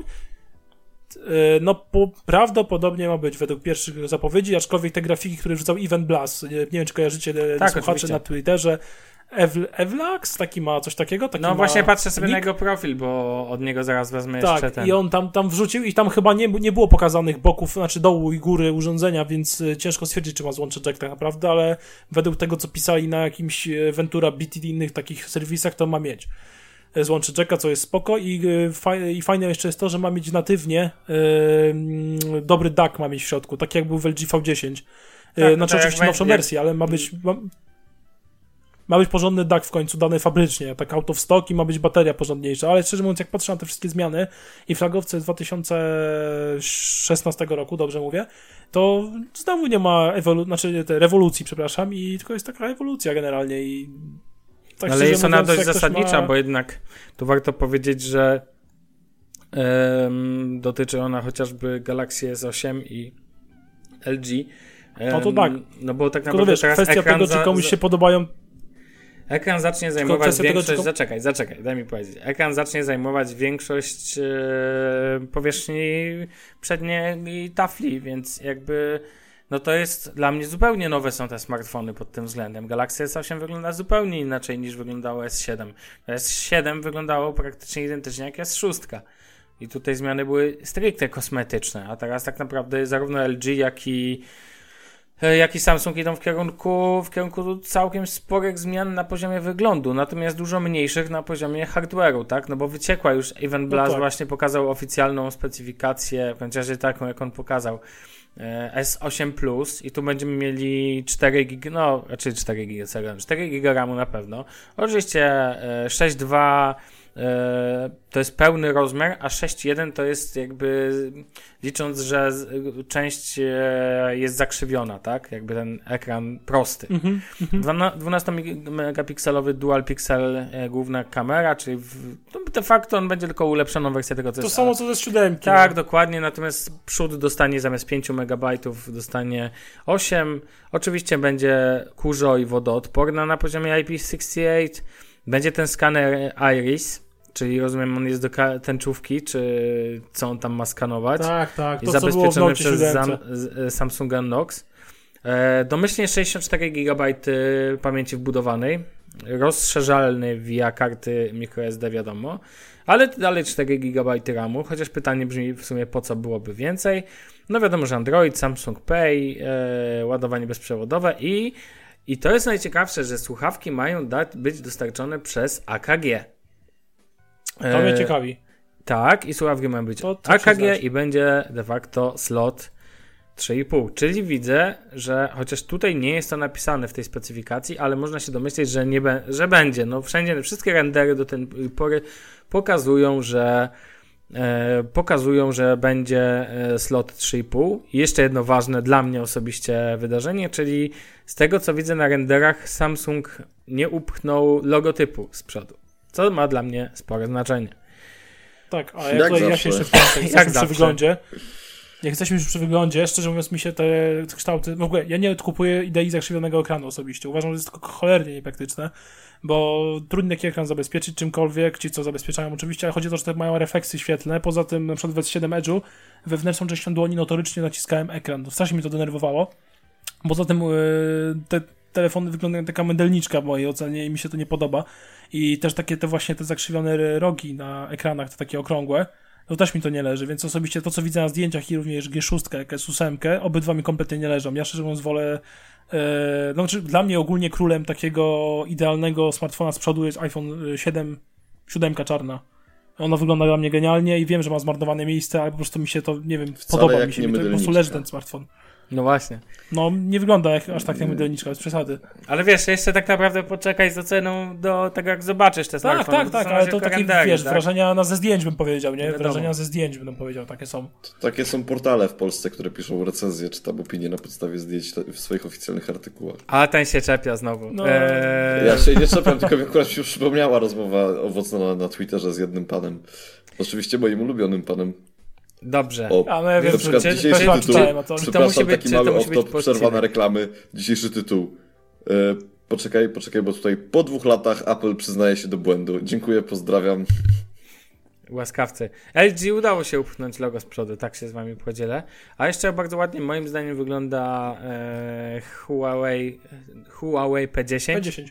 no po, prawdopodobnie ma być według pierwszych zapowiedzi, aczkolwiek te grafiki, które wrzucał Even Blast, nie, nie wiem czy kojarzycie e, Tak, słuchacze oczywiście. na Twitterze, Ev, Evlax, taki ma coś takiego, taki No właśnie patrzę sobie na nick. jego profil, bo od niego zaraz wezmę jeszcze Tak, ten. i on tam, tam wrzucił i tam chyba nie, nie było pokazanych boków, znaczy dołu i góry urządzenia, więc y, ciężko stwierdzić, czy ma złącze jack tak naprawdę, ale według tego, co pisali na jakimś y, Ventura BT i innych takich serwisach, to ma mieć y, złącze jacka, co jest spoko i, y, faj, i fajne jeszcze jest to, że ma mieć natywnie y, mm, dobry DAC ma mieć w środku, tak jak był w LG V10. Y, Tak, znaczy tak oczywiście nowszą wersję, ale ma być... Ma, ma być porządny DAC w końcu, dany fabrycznie, tak out of stock i ma być bateria porządniejsza, ale szczerze mówiąc, jak patrzę na te wszystkie zmiany i flagowce z 2016 roku, dobrze mówię, to znowu nie ma ewolu- znaczy te rewolucji, przepraszam, i tylko jest taka ewolucja generalnie i tak Ale jest ona mówiąc, dość zasadnicza, ma... bo jednak tu warto powiedzieć, że dotyczy ona chociażby Galaxy S8 i LG. No to tak. No bo tak Tylko naprawdę wiesz, kwestia tego, czy za- komuś za- się podobają ekran zacznie zajmować tego, większość... czy kom- Zaczekaj, zaczekaj, daj mi powiedzieć. Ekran zacznie zajmować większość e, powierzchni przedniej tafli, więc jakby... No to jest dla mnie zupełnie nowe są te smartfony pod tym względem. Galaxy S8 wygląda zupełnie inaczej niż wyglądało S7. S7 wyglądało praktycznie identycznie jak S6. I tutaj zmiany były stricte kosmetyczne, a teraz tak naprawdę zarówno LG, jak i, jak i Samsung idą w kierunku, w kierunku całkiem sporych zmian na poziomie wyglądu, natomiast dużo mniejszych na poziomie hardware'u, tak? No bo wyciekła już Even Blast tak. właśnie pokazał oficjalną specyfikację, w razie taką, jak on pokazał. e, S8 Plus i tu będziemy mieli 4 GB, no raczej 4 GB, 4 GB RAMu na pewno. Oczywiście e, 6.2 e, to jest pełny rozmiar, a 6.1 to jest jakby licząc, że część e, jest zakrzywiona, tak? Jakby ten ekran prosty. Mhm. 12-megapikselowy dual pixel e, główna kamera, czyli w, no de facto on będzie tylko ulepszoną wersję tego, co To jest samo co ze siódemki. tak, no. dokładnie, natomiast przód dostanie zamiast 5 MB dostanie 8. Oczywiście będzie kurzo i wodoodporna na poziomie IP68. Będzie ten skaner Iris, czyli rozumiem on jest do tęczówki, czy co on tam ma skanować. tak, tak, to zabezpieczony przez 7. Zam- e, Samsunga Knox. E, domyślnie 64 GB pamięci wbudowanej. Rozszerzalny via karty microSD, wiadomo. Ale dalej 4 GB RAMu, chociaż pytanie brzmi w sumie po co byłoby więcej. No wiadomo, że Android, Samsung Pay, e, ładowanie bezprzewodowe i, i to jest najciekawsze, że słuchawki mają dać, być dostarczone przez AKG. To mnie E, ciekawi. tak, i słuchawki mają być To co AKG przyznać? i będzie de facto slot 3,5. Czyli widzę, że chociaż tutaj nie jest to napisane w tej specyfikacji, ale można się domyśleć, że, nie be, że będzie. No wszędzie, wszystkie rendery do tej pory pokazują, że pokazują, że będzie e, slot 3,5. I jeszcze jedno ważne dla mnie osobiście wydarzenie, czyli z tego co widzę na renderach Samsung nie upchnął logotypu z przodu, co ma dla mnie spore znaczenie. Tak, a Jak ja, tutaj, ja się jeszcze wtrącę. [laughs] Jak przy wyglądzie. Jak jesteśmy już przy wyglądzie, szczerze mówiąc mi się te kształty... W ogóle ja nie kupuję idei zakrzywionego ekranu osobiście. Uważam, że jest to cholernie niepraktyczne, bo trudno taki ekran zabezpieczyć czymkolwiek, ci co zabezpieczają oczywiście, ale chodzi o to, że te mają refleksy świetlne. Poza tym na przykład w S7 Edge'u wewnętrzną częścią dłoni notorycznie naciskałem ekran. Strasznie mi to denerwowało. Poza tym yy, te telefony wyglądają taka mydelniczka w mojej ocenie i mi się to nie podoba. I też takie te właśnie te zakrzywione rogi na ekranach, te takie okrągłe, to też mi to nie leży, więc osobiście to, co widzę na zdjęciach i również G6, jak S8, obydwa mi kompletnie nie leżą. Ja szczerze mówiąc wolę e, no, znaczy dla mnie ogólnie królem takiego idealnego smartfona z przodu jest iPhone 7, 7 czarna. Ona wygląda dla mnie genialnie i wiem, że ma zmarnowane miejsce, ale po prostu mi się to, nie wiem, Wcale podoba mi się, mi to po prostu leży ten smartfon. No właśnie. No, nie wygląda jak, aż tak jak mydelniczka, bez przesady. Ale wiesz, jeszcze tak naprawdę poczekaj z oceną do tego, jak zobaczysz te Tak, smartfony. tak, tak, ale to takie, wiesz, tak? wrażenia na ze zdjęć bym powiedział, nie? Wiadomo. Wrażenia ze zdjęć bym powiedział, takie są. Takie są portale w Polsce, które piszą recenzje czy tam opinie na podstawie zdjęć w swoich oficjalnych artykułach. A ten się czepia znowu. No, Eee, Ja się nie czepiam, tylko mi akurat się przypomniała rozmowa owocna na, na Twitterze z jednym panem. Oczywiście moim ulubionym panem. Dobrze. O, Ale ja wiem, na przykład czy- dzisiejszy czy- chyba tytuł, czytałem o to. To przepraszam, być- taki to mały być off-top, przerwa reklamy, dzisiejszy tytuł. E, poczekaj, poczekaj, bo tutaj po dwóch latach Apple przyznaje się do błędu. Dziękuję, pozdrawiam. Łaskawcy. LG udało się upchnąć logo z przodu, tak się z wami podzielę. A jeszcze bardzo ładnie moim zdaniem wygląda e, Huawei, Huawei P10. P10.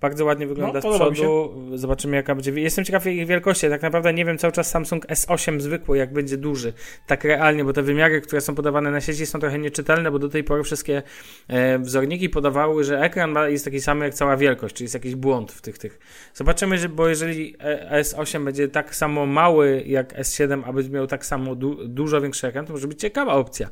Bardzo ładnie wygląda No, z przodu. Zobaczymy jaka będzie. Jestem ciekaw jej wielkości. Tak naprawdę nie wiem cały czas Samsung S8 zwykły, jak będzie duży. Tak realnie, bo te wymiary, które są podawane na sieci są trochę nieczytelne, bo do tej pory wszystkie e, wzorniki podawały, że ekran ma, jest taki sam jak cała wielkość, czyli jest jakiś błąd w tych tych. Zobaczymy, że, bo jeżeli e, S8 będzie tak samo mały jak S7, a będzie miał tak samo du dużo większy ekran, to może być ciekawa opcja.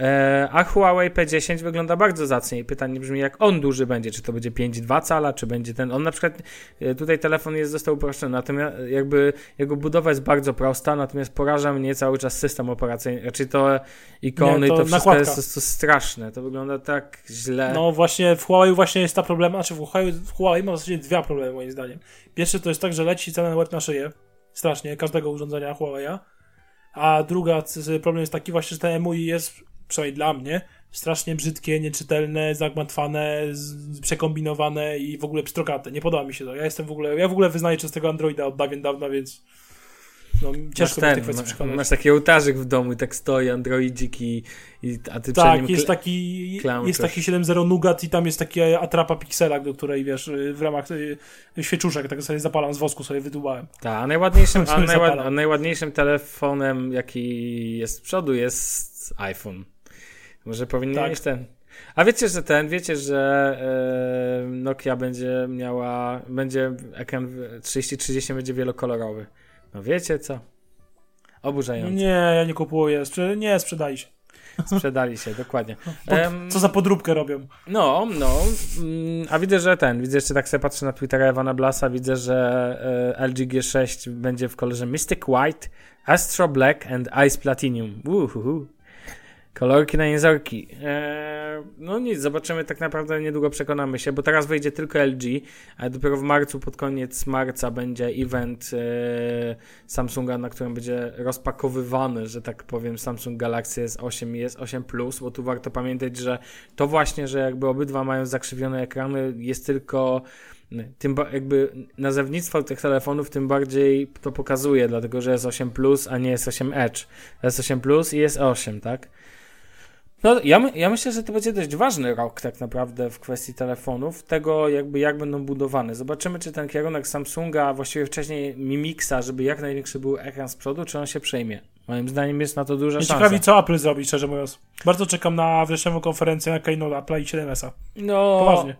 E, A Huawei P10 wygląda bardzo zacnie i pytanie brzmi, jak on duży będzie, czy to będzie 5,2 cala, czy będzie ten, on na przykład, e, tutaj telefon jest został uproszczony, natomiast jakby jego budowa jest bardzo prosta, natomiast poraża mnie cały czas system operacyjny, raczej to ikony Nie, i to to wszystko nakładka. jest to, straszne, to wygląda tak źle. No właśnie w Huawei właśnie jest ta problem, znaczy w Huawei, w Huawei ma w zasadzie dwa problemy moim zdaniem. Pierwszy to jest tak, że leci cena na łeb na szyję, strasznie, każdego urządzenia Huawei'a, a druga problem jest taki właśnie, że te MUI jest, przynajmniej dla mnie, strasznie brzydkie, nieczytelne, zagmatwane, przekombinowane i w ogóle pstrokate. Nie podoba mi się to. Ja jestem w ogóle, ja w ogóle wyznaję czystego Androida od dawien dawna, więc no, masz, ciężko tej ten, kwestii ma- przekonać. masz taki ołtarzyk w domu i tak stoi androidzik i, i a ty przed Tak, nim jest taki, jest taki 7.0 Nugat i tam jest taki atrapa piksela, do której wiesz, w ramach y, świeczuszek, tak sobie zapalam z wosku, sobie wydłubałem. Tak, a najładniejszym, [laughs] a, najład, a najładniejszym telefonem, jaki jest z przodu, jest iPhone. Może powinien Tak. mieć ten. A wiecie, że ten, wiecie, że e, Nokia będzie miała, będzie ekran w- 3030 będzie wielokolorowy. No wiecie co? Oburzające. Nie, ja nie kupuję, nie, sprzedali się. Sprzedali się, dokładnie. [laughs] Po, Em, co za podróbkę robią? No, no. Mm, A widzę, że ten, widzę jeszcze tak sobie patrzę na Twittera Ewana Blasa, widzę, że e, LG G6 będzie w kolorze Mystic White, Astro Black and Ice Platinum. Uhuhu. Kolorki na niezorki. Eee, no nic, zobaczymy tak naprawdę niedługo przekonamy się, bo teraz wejdzie tylko LG, a dopiero w marcu, pod koniec marca będzie event e, Samsunga, na którym będzie rozpakowywany, że tak powiem, Samsung Galaxy S8 i S8 Plus, bo tu warto pamiętać, że to właśnie, że jakby obydwa mają zakrzywione ekrany, jest tylko tym ba- jakby nazewnictwo tych telefonów tym bardziej to pokazuje, dlatego że jest 8 Plus, a nie jest 8 Edge. Jest 8 Plus i jest 8, tak? No, ja, ja myślę, że to będzie dość ważny rok tak naprawdę w kwestii telefonów, tego jakby jak będą budowane. Zobaczymy, czy ten kierunek Samsunga, a właściwie wcześniej Mimixa, żeby jak największy był ekran z przodu, czy on się przejmie. Moim zdaniem jest na to duża Mnie szansa. ciekawi, co Apple zrobi, szczerze mówiąc. Bardzo czekam na wrześniową konferencję na Keynote Apple i 7S-a. No, Poważnie.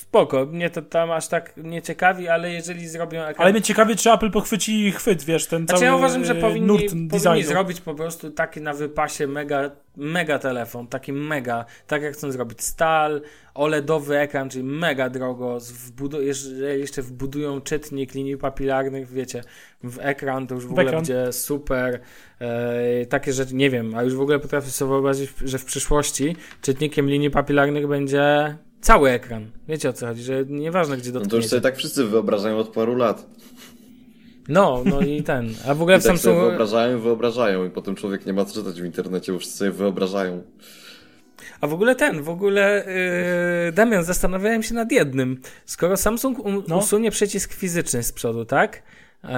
Spoko. Mnie to tam aż tak nie ciekawi, ale jeżeli zrobią ekran... Ale mnie ciekawi, czy Apple pochwyci chwyt, wiesz, ten Znaczy cały ja uważam, że e, powinni, nurt powinni designu. zrobić po prostu taki na wypasie mega, mega telefon, taki mega, tak jak chcą zrobić stal, OLEDowy ekran, czyli mega drogo, wbudu- jeżeli jeszcze wbudują czytnik linii papilarnych, wiecie, w ekran, to już w, W ogóle ekran. będzie super, e, takie rzeczy, nie wiem, a już w ogóle potrafię sobie wyobrazić, że w przyszłości czytnikiem linii papilarnych będzie cały ekran, wiecie o co chodzi, że nieważne gdzie No to już dotkniecie. sobie tak wszyscy wyobrażają od paru lat. No, no i ten, a w ogóle I w tak sobie Samsungu... wyobrażają, wyobrażają i potem człowiek nie ma co czytać w internecie, bo wszyscy sobie wyobrażają. A w ogóle ten, w ogóle yy, Damian, zastanawiałem się nad jednym. Skoro Samsung um, No. usunie przycisk fizyczny z przodu, tak? Eee,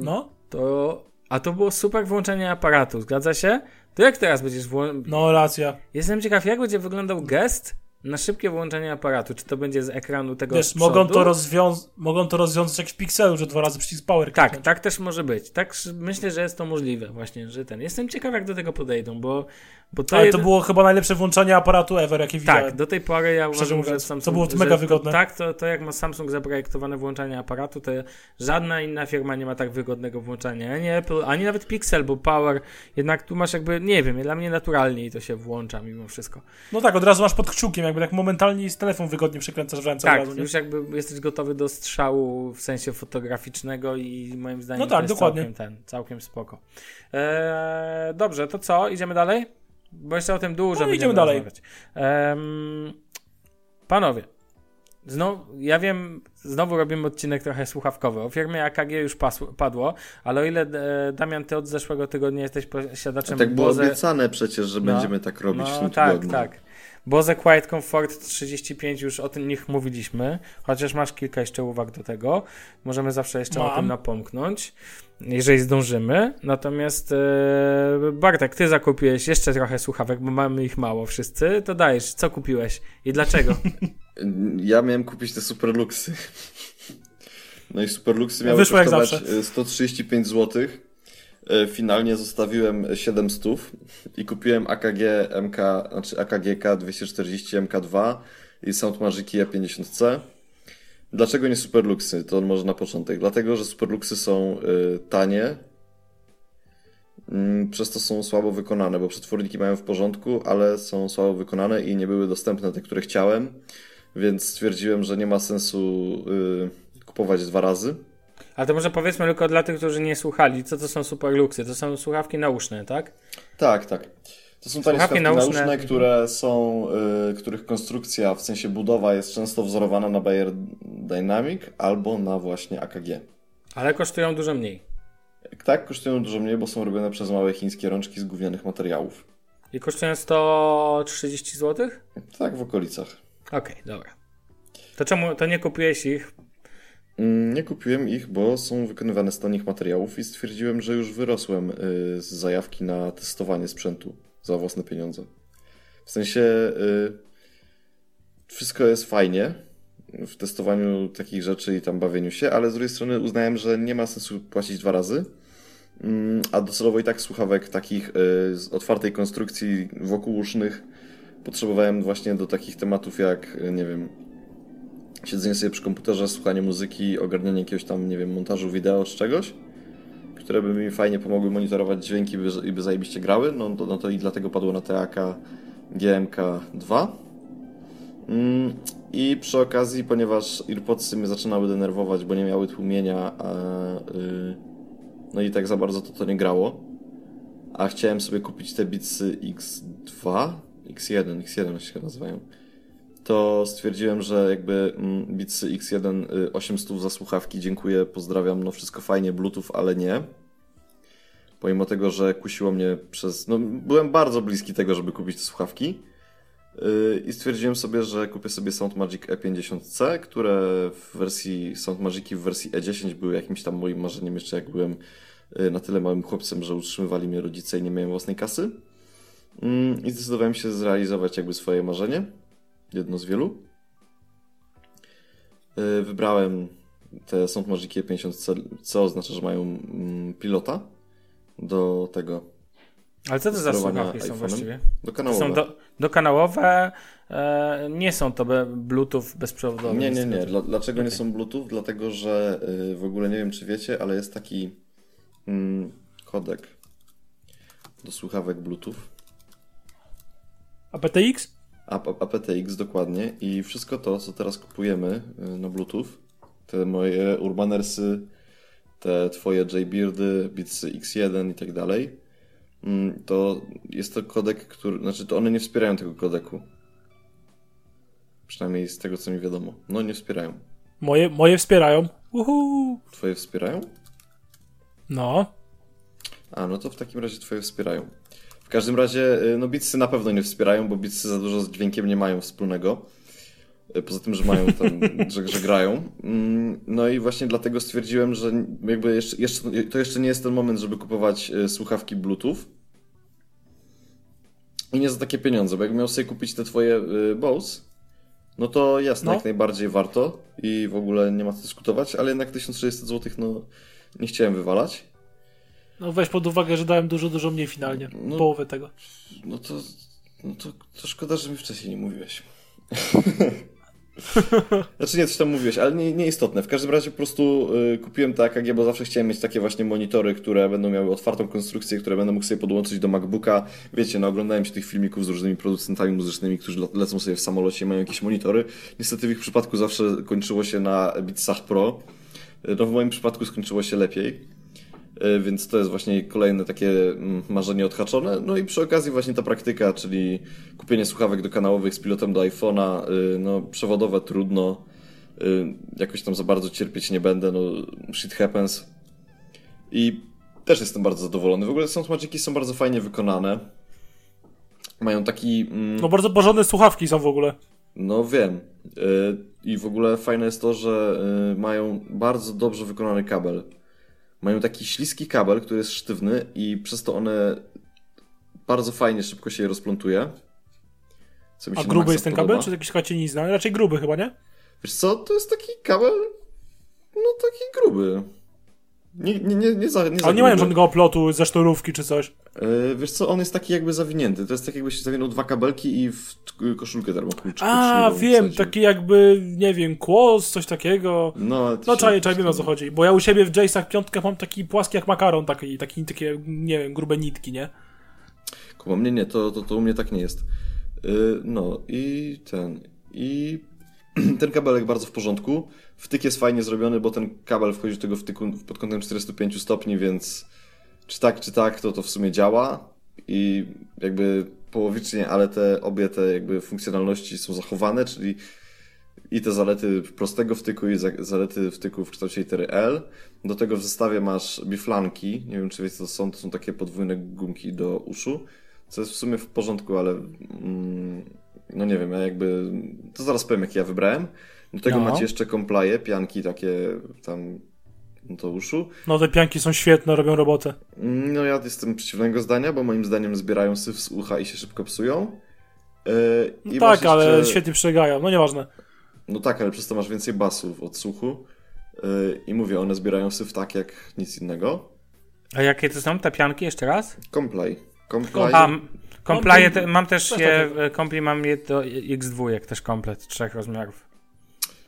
No, To, a to było super włączenie aparatu, zgadza się? To jak teraz będziesz włączał? no racja. Jestem ciekaw, jak będzie wyglądał gest na szybkie włączenie aparatu. Czy to będzie z ekranu tego Wiesz, mogą to, rozwiąz- mogą to rozwiązać jak w Pixelu, że dwa razy przycisk power Tak, kliknąć. tak też może być. Tak, myślę, że jest to możliwe właśnie, że ten. Jestem ciekaw, jak do tego podejdą, bo, Ale to było chyba najlepsze włączenie aparatu ever, jakie widziałem. Tak, do tej pory ja uważam, że mówiąc, Samsung... to było że mega wygodne. tak, to, to jak ma Samsung zaprojektowane włączanie aparatu, to żadna inna firma nie ma tak wygodnego włączania. Ani Apple, ani nawet Pixel, bo Power, jednak tu masz jakby, nie wiem, dla mnie naturalniej to się włącza mimo wszystko. No tak, od razu masz pod kciukiem, jakby tak momentalnie z telefon wygodnie przekręcasz w ręce tak, razu, już jakby jesteś gotowy do strzału w sensie fotograficznego i moim zdaniem No to tak, jest dokładnie. całkiem ten, całkiem spoko. Eee, dobrze, to co? Idziemy dalej? Bo jeszcze o tym dużo No, będziemy idziemy dalej. rozmawiać. Em, panowie, znowu, ja wiem, znowu robimy odcinek trochę słuchawkowy. O firmie AKG już pasło, padło, ale o ile e, Damian, ty od zeszłego tygodnia jesteś posiadaczem tak było Bose... obiecane przecież, że No. będziemy tak robić w No tym tak, tygodniu. tak. Bose Quiet Comfort 35, już o tym nich mówiliśmy, chociaż masz kilka jeszcze uwag do tego. Możemy zawsze jeszcze o Mam. tym napomknąć, jeżeli zdążymy. Natomiast e, Bartek, ty zakupiłeś jeszcze trochę słuchawek, bo mamy ich mało wszyscy. To dajesz, co kupiłeś i dlaczego? [laughs] Ja miałem kupić te Superluxy. No i Superluxy miały Wyszło kosztować zawsze. e, 135 zł. E, Finalnie zostawiłem 700 i kupiłem AKG MK, znaczy AKGK 240 MK2 i Soundmagiki E50C. Dlaczego nie Superluxy? To może na początek. Dlatego, że Superluxy są y, tanie, mm, przez to są słabo wykonane, bo przetworniki mają w porządku, ale są słabo wykonane i nie były dostępne te, które chciałem, więc stwierdziłem, że nie ma sensu y, kupować dwa razy. Ale to może powiedzmy tylko dla tych, którzy nie słuchali, co to są Superluxy? To są słuchawki nauszne, tak? Tak, tak. To są słuchawki nauszne. nauszne, które są, y, których konstrukcja, w sensie budowa jest często wzorowana na Bayer Dynamic albo na właśnie AKG. Ale kosztują dużo mniej. Tak, kosztują dużo mniej, bo są robione przez małe chińskie rączki z gównianych materiałów. I kosztują 130 zł? Tak, w okolicach. Okej, dobra. To czemu, to nie kupiłeś ich? Mm, Nie kupiłem ich, bo są wykonywane z tanich materiałów i stwierdziłem, że już wyrosłem y, z zajawki na testowanie sprzętu za własne pieniądze. W sensie y, wszystko jest fajnie w testowaniu takich rzeczy i tam bawieniu się, ale z drugiej strony uznałem, że nie ma sensu płacić dwa razy. Mm, A docelowo i tak słuchawek takich y, z otwartej konstrukcji wokół usznych potrzebowałem właśnie do takich tematów jak, y, nie wiem, siedzenie sobie przy komputerze, słuchanie muzyki, ogarnianie jakiegoś tam, nie wiem, montażu wideo czy czegoś, które by mi fajnie pomogły monitorować dźwięki by, i by zajebiście grały, no no to i dlatego padło na TAK GMK2. Mm, I przy okazji, ponieważ AirPodsy mnie zaczynały denerwować, bo nie miały tłumienia, a, y, no i tak za bardzo to to nie grało, a chciałem sobie kupić te Beatsy X2, X1, X1 się nazywają, to stwierdziłem, że jakby mm, Beatsy X1 y, 800 za słuchawki, dziękuję, pozdrawiam, no wszystko fajnie, Bluetooth, ale nie. Pomimo tego, że kusiło mnie przez... No byłem bardzo bliski tego, żeby kupić te słuchawki. Yy, I stwierdziłem sobie, że kupię sobie Soundmagic E50C, które w wersji Soundmagiki w wersji E10 były jakimś tam moim marzeniem jeszcze jak byłem yy, na tyle małym chłopcem, że utrzymywali mnie rodzice i nie miałem własnej kasy. Yy, I zdecydowałem się zrealizować jakby swoje marzenie jedno z wielu. Yy, Wybrałem te Soundmagiki 50 co oznacza, że mają mm, pilota do tego Ale co to za słuchawki są właściwie? Do To kanałowe. są do, dokanałowe, e, nie są to be, Bluetooth bezprzewodowy. Nie, nie, nie. Dla, dlaczego nie Okej. są Bluetooth? Dlatego, że y, w ogóle nie wiem, czy wiecie, ale jest taki mm, kodek do słuchawek Bluetooth. A PTX? A- a- aptX dokładnie i wszystko to, co teraz kupujemy y, na Bluetooth, te moje Urbanersy, te twoje J-Beardy, Beatsy X1 i tak dalej, mm, to jest to kodek, który, znaczy to one nie wspierają tego kodeku. Przynajmniej z tego, co mi wiadomo. No nie wspierają. Moje, moje wspierają. Uhu. Twoje wspierają? No. A, no to w takim razie twoje wspierają. W każdym razie, y, no Beatsy na pewno nie wspierają, bo Beatsy za dużo z dźwiękiem nie mają wspólnego. Y, Poza tym, że mają tam, [laughs] że, że grają. Mm, No i właśnie dlatego stwierdziłem, że jakby jeszcze, jeszcze, to jeszcze nie jest ten moment, żeby kupować y, słuchawki Bluetooth. I nie za takie pieniądze, bo jakbym miał sobie kupić te twoje Bose, no to jasne, No. jak najbardziej warto i w ogóle nie ma co dyskutować, ale jednak 1600 zł, no nie chciałem wywalać. No weź pod uwagę, że dałem dużo, dużo mniej finalnie. No. Połowę tego. No to, no to, to szkoda, że mi wcześniej nie mówiłeś. [laughs] znaczy nie, coś tam mówiłeś, ale nie, nieistotne. W każdym razie po prostu y, kupiłem te AKG, bo zawsze chciałem mieć takie właśnie monitory, które będą miały otwartą konstrukcję, które będę mógł sobie podłączyć do MacBooka. Wiecie, no oglądałem się tych filmików z różnymi producentami muzycznymi, którzy le- lecą sobie w samolocie i mają jakieś monitory. Niestety w ich przypadku zawsze kończyło się na Beatsach Pro. Y, No w moim przypadku skończyło się lepiej. Y, Więc to jest właśnie kolejne takie mm, marzenie odhaczone. No i przy okazji właśnie ta praktyka, czyli kupienie słuchawek dokanałowych z pilotem do iPhone'a, y, no przewodowe trudno, y, jakoś tam za bardzo cierpieć nie będę, no shit happens. I też jestem bardzo zadowolony. W ogóle Soundmagiki są bardzo fajnie wykonane. Mają taki... mm, No bardzo porządne słuchawki są w ogóle. no wiem. I w ogóle fajne jest to, że mają bardzo dobrze wykonany kabel. Mają taki śliski kabel, który jest sztywny i przez to one bardzo fajnie, szybko się je rozplątuje. A gruby jest ten podoba. kabel, czy to jakaś kacienizna? Raczej gruby chyba, nie? Wiesz co, to jest taki kabel, no taki gruby. Nie, nie, nie, nie za, nie Ale nie mają żadnego oplotu ze sznurówki czy coś. Y, Wiesz co, on jest taki jakby zawinięty. To jest tak jakbyś zawinął dwa kabelki i w koszulkę termokulczką. A, wiem, taki jakby, nie wiem, kłos, coś takiego. No, No czaję, czaję, wiem o co chodzi. Bo ja u siebie w Jace'ach piątkę mam taki płaski jak makaron, taki, taki, takie, nie wiem, grube nitki, nie? Kuba, mnie nie, to, to, to u mnie tak nie jest. Yy, no i ten. I [clears throat] ten kabelek bardzo w porządku. Wtyk jest fajnie zrobiony, bo ten kabel wchodzi do tego wtyku pod kątem 45 stopni, więc czy tak, czy tak, to to w sumie działa. I jakby połowicznie, ale te obie te jakby funkcjonalności są zachowane, czyli i te zalety prostego wtyku i za- zalety wtyku w kształcie litery L. Do tego w zestawie masz biflanki. Nie wiem, czy wiecie, co to są. To są takie podwójne gumki do uszu. Co jest w sumie w porządku, ale mm, no nie wiem, ja jakby. To zaraz powiem, jakie ja wybrałem. Do tego No. macie jeszcze komplaje, pianki takie tam do uszu. No te pianki są świetne, robią robotę. Mm, No ja jestem przeciwnego zdania, bo moim zdaniem zbierają syf z ucha i się szybko psują. Yy, No i tak, ale jeszcze- świetnie przegają, no nieważne. No tak, ale przez to masz więcej basów od słuchu. Yy, I mówię, one zbierają syf tak jak nic innego. A jakie to są te pianki jeszcze raz? Complay. Complay. A, komplaje, te, mam też je, kompli mam je do X2, też komplet trzech rozmiarów.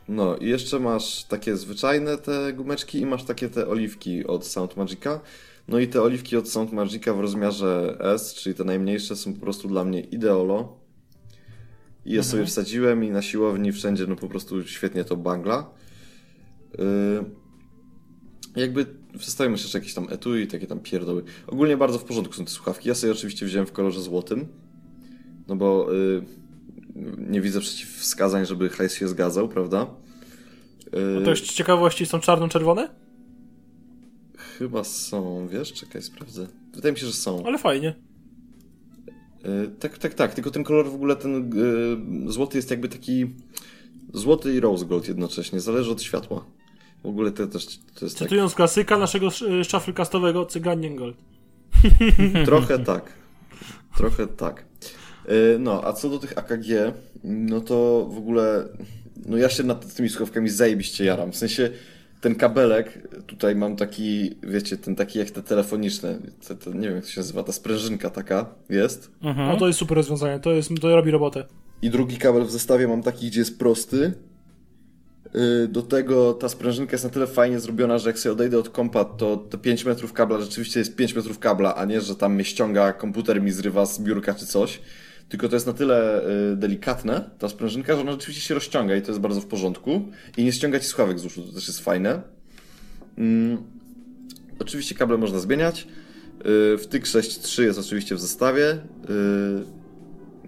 No i jeszcze masz takie zwyczajne te gumeczki i masz takie te oliwki od Sound Magica. No i te oliwki od Sound Magica w rozmiarze S, czyli te najmniejsze, są po prostu dla mnie ideolo. I je sobie wsadziłem i na siłowni wszędzie no po prostu świetnie to bangla. Yy, jakby wstawiam jeszcze jakieś tam etui, takie tam pierdoły. Ogólnie bardzo w porządku są te słuchawki. Ja sobie oczywiście wziąłem w kolorze złotym, no bo yy, nie widzę przeciwwskazań, żeby hajs się zgadzał, prawda? A to jeszcze ciekawości są czarno-czerwone? Chyba są, wiesz? Czekaj, sprawdzę. Wydaje mi się, że są. Ale fajnie. Yy, tak, tak, tak. Tylko ten kolor w ogóle, ten yy, złoty jest jakby taki złoty i rose gold jednocześnie. Zależy od światła. W ogóle to też to jest tak, Cytując klasyka naszego sz- shufflecastowego Cyganian Gold. [laughs] trochę tak. Trochę tak. Yy, no, a co do tych AKG, no to w ogóle no ja się nad tymi słuchawkami zajebiście jaram. W sensie ten kabelek, tutaj mam taki, wiecie, ten taki jak te telefoniczne, te, te, nie wiem jak to się nazywa, ta sprężynka taka jest. No to jest super rozwiązanie, to, jest, to robi robotę. I drugi kabel w zestawie mam taki, gdzie jest prosty. Yy, Do tego ta sprężynka jest na tyle fajnie zrobiona, że jak sobie odejdę od kompa, to te 5 metrów kabla rzeczywiście jest 5 metrów kabla, a nie, że tam mnie ściąga, komputer mi zrywa z biurka czy coś. Tylko to jest na tyle yy, delikatne, ta sprężynka, że ona rzeczywiście się rozciąga i to jest bardzo w porządku. I nie ściąga ci słuchawek z uszu, to też jest fajne. Mm. Oczywiście kable można zmieniać. Yy, Wtyk 6.3 jest oczywiście w zestawie.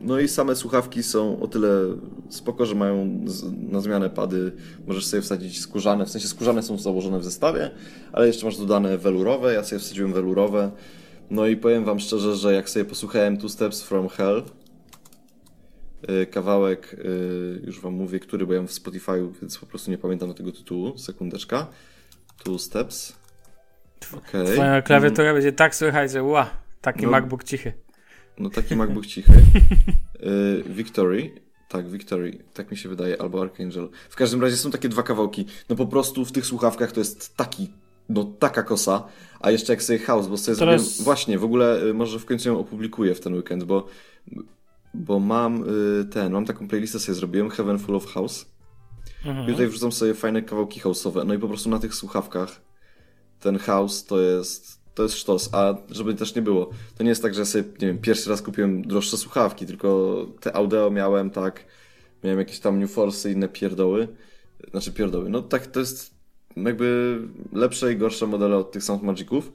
No i same słuchawki są o tyle spoko, że mają na zmianę pady. Możesz sobie wsadzić skórzane, w sensie skórzane są założone w zestawie, ale jeszcze masz dodane welurowe. Ja sobie wsadziłem welurowe. No i powiem wam szczerze, że jak sobie posłuchałem Two Steps from Hell, yy, kawałek, yy, już wam mówię, który, bo ja mam w Spotify, więc po prostu nie pamiętam tego tytułu. Sekundeczka. Two Steps. Okej. Twoja klawiatura będzie tak słychać, że ła, taki No. MacBook cichy. No taki MacBook cichy. [laughs] Y, Victory. Tak, Victory. Tak mi się wydaje. Albo Archangel. W każdym razie są takie dwa kawałki. No po prostu w tych słuchawkach to jest taki, no taka kosa. A jeszcze jak sobie house, bo sobie Teraz- zrobiłem... Właśnie, w ogóle y, może w końcu ją opublikuję w ten weekend, bo, bo mam y, ten, mam taką playlistę sobie zrobiłem, Heaven Full of House. Mhm. I tutaj wrzucam sobie fajne kawałki house'owe. No i po prostu na tych słuchawkach ten house to jest, to jest sztos. A żeby też nie było, to nie jest tak, że sobie, nie wiem, pierwszy raz kupiłem droższe słuchawki, tylko te audio miałem tak, miałem jakieś tam New Force i inne pierdoły. Znaczy pierdoły. No tak, to jest jakby lepsze i gorsze modele od tych Sound Magiców.